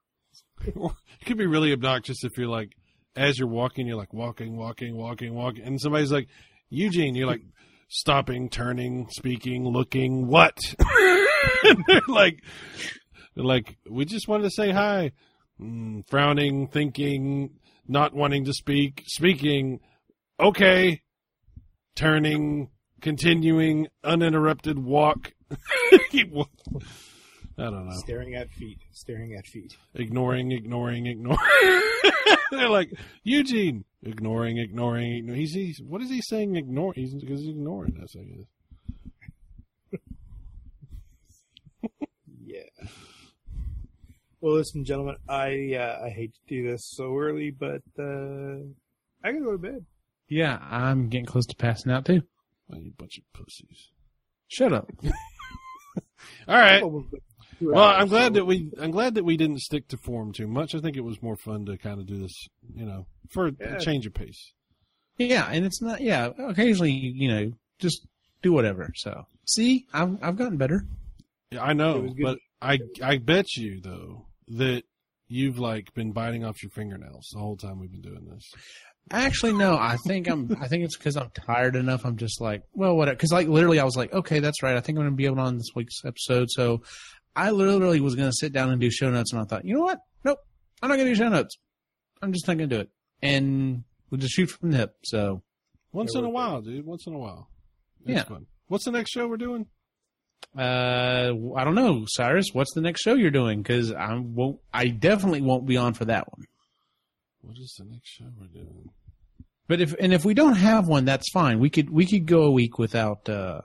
It could be really obnoxious if you're like, as you're walking, you're like walking, walking, walking, walking, and somebody's like, Eugene, you're like stopping, turning, speaking, looking, what? They're like, they're like, we just wanted to say hi. Mm, frowning, thinking, not wanting to speak, speaking, okay, turning, continuing, uninterrupted walk. I don't know Staring at feet. Staring at feet. ignoring, ignoring, ignoring. They're like Eugene, ignoring, ignoring. ignoring. He's, he's what is he saying? Ignore? He's because he's ignoring us. I guess. Yeah. Well, listen, gentlemen, I uh, I hate to do this so early, but uh, I gotta go to bed. Yeah, I'm getting close to passing out too. Oh, you bunch of pussies. Shut up. All right. Two Well, I'm glad that we I'm glad that we didn't stick to form too much. I think it was more fun to kind of do this, you know, for a change of pace. Yeah, and it's not. Yeah, occasionally, you know, just do whatever. So, see, I've I've gotten better. Yeah, I know, but I I bet you though that you've like been biting off your fingernails the whole time we've been doing this. Actually, no. I think I'm. I think it's because I'm tired enough. I'm just like, well, what? Because like literally, I was like, okay, that's right. I think I'm going to be able to on this week's episode. So, I literally was going to sit down and do show notes, and I thought, you know what? Nope, I'm not going to do show notes. I'm just not going to do it, and we'll just shoot from the hip. So, Once in a while, dude. Once in a while. It's Yeah. fun. What's the next show we're doing? Uh, I don't know, Cyrus. What's the next show you're doing? Because I won't. I definitely won't be on for that one. What is the next show we're doing? But if and if we don't have one, that's fine. We could we could go a week without. uh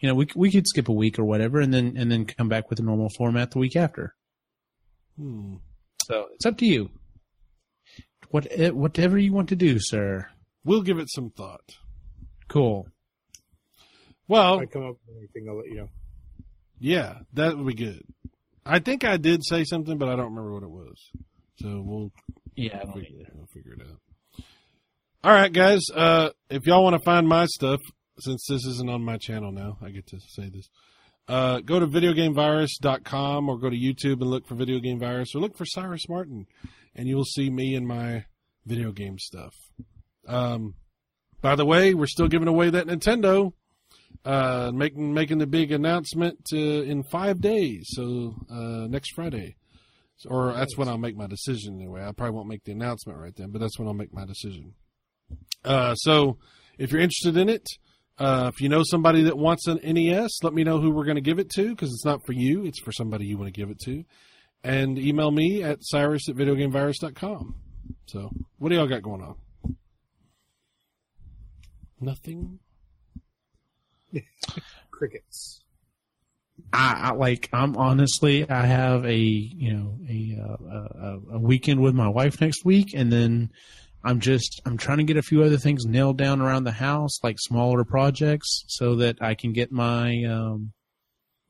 You know, we we could skip a week or whatever, and then and then come back with a normal format the week after. Hmm. So it's up to you. What eh, whatever you want to do, sir. We'll give it some thought. Cool. Well, If I come up with anything, I'll let you know. Yeah, that would be good. I think I did say something, but I don't remember what it was. So we'll Yeah, don't figure, we'll figure it out. All right, guys. Uh, if y'all want to find my stuff, since this isn't on my channel now, I get to say this. Uh, go to videogamevirus.com or go to YouTube and look for Video Game Virus or look for Cyrus Martin, and you will see me and my video game stuff. Um, by the way, we're still giving away that Nintendo. Uh, making making the big announcement uh, in five days, so uh, next Friday, or that's when I'll make my decision. Anyway, I probably won't make the announcement right then, but that's when I'll make my decision. Uh, so if you're interested in it, uh, if you know somebody that wants an NES, let me know who we're going to give it to because it's not for you; it's for somebody you want to give it to. And email me at cyrus at videogamevirus.com. So, what do y'all got going on? Nothing. Crickets. I, I like. I'm honestly. I have a you know a, uh, a a weekend with my wife next week, and then I'm just I'm trying to get a few other things nailed down around the house, like smaller projects, so that I can get my um,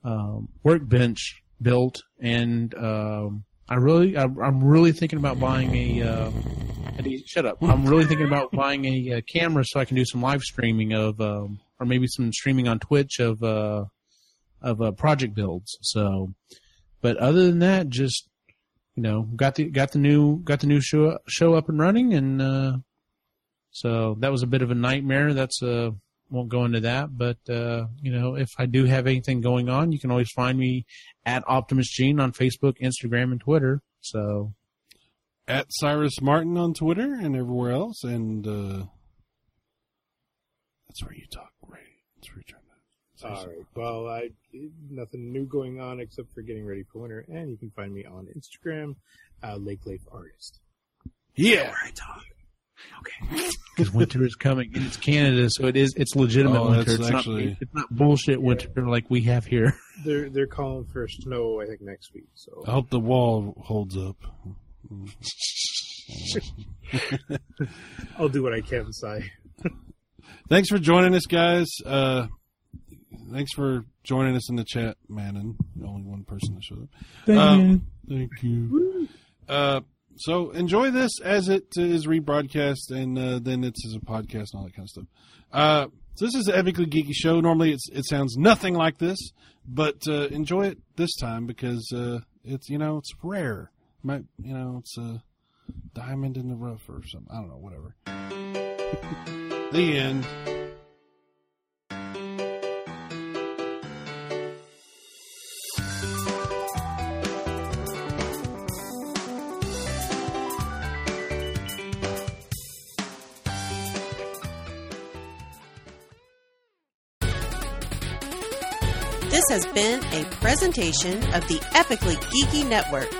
um, workbench built. And um, I really I, I'm really thinking about buying a. Uh, Eddie, shut up! I'm really thinking about buying a, uh camera so I can do some live streaming of, um, or maybe some streaming on Twitch of. Uh, of uh, project builds. So, but other than that, just you know, got the got the new got the new show show up and running, and uh, so that was a bit of a nightmare. That's uh won't go into that, but uh, you know, if I do have anything going on, you can always find me at Optimus Gene on Facebook, Instagram, and Twitter. So At Cyrus Martin on Twitter and everywhere else, and uh, that's where you talk, right? That's where you turn that. All right. Well, I nothing new going on except for getting ready for winter, and you can find me on Instagram, uh, Lake Life Artist. Yeah. Okay. Because winter is coming, and it's Canada, so it is it's legitimate Oh, winter. It's actually- not it's not bullshit winter like we have here. They're they're calling for snow, I think, next week. So I hope the wall holds up. I'll do what I can, Si. Thanks for joining us, guys. Uh, thanks for joining us in the chat, Manon. Only one person that showed up. Thank Um, you. Thank you. Uh, so enjoy this as it is rebroadcast, and uh, then it's as a podcast and all that kind of stuff. Uh, so this is the epically geeky show. Normally, it's it sounds nothing like this, but uh, enjoy it this time because uh, it's you know it's rare. Might you know it's a diamond in the rough or something. I don't know. Whatever. the end. This has been a presentation of the Epically Geeky Network.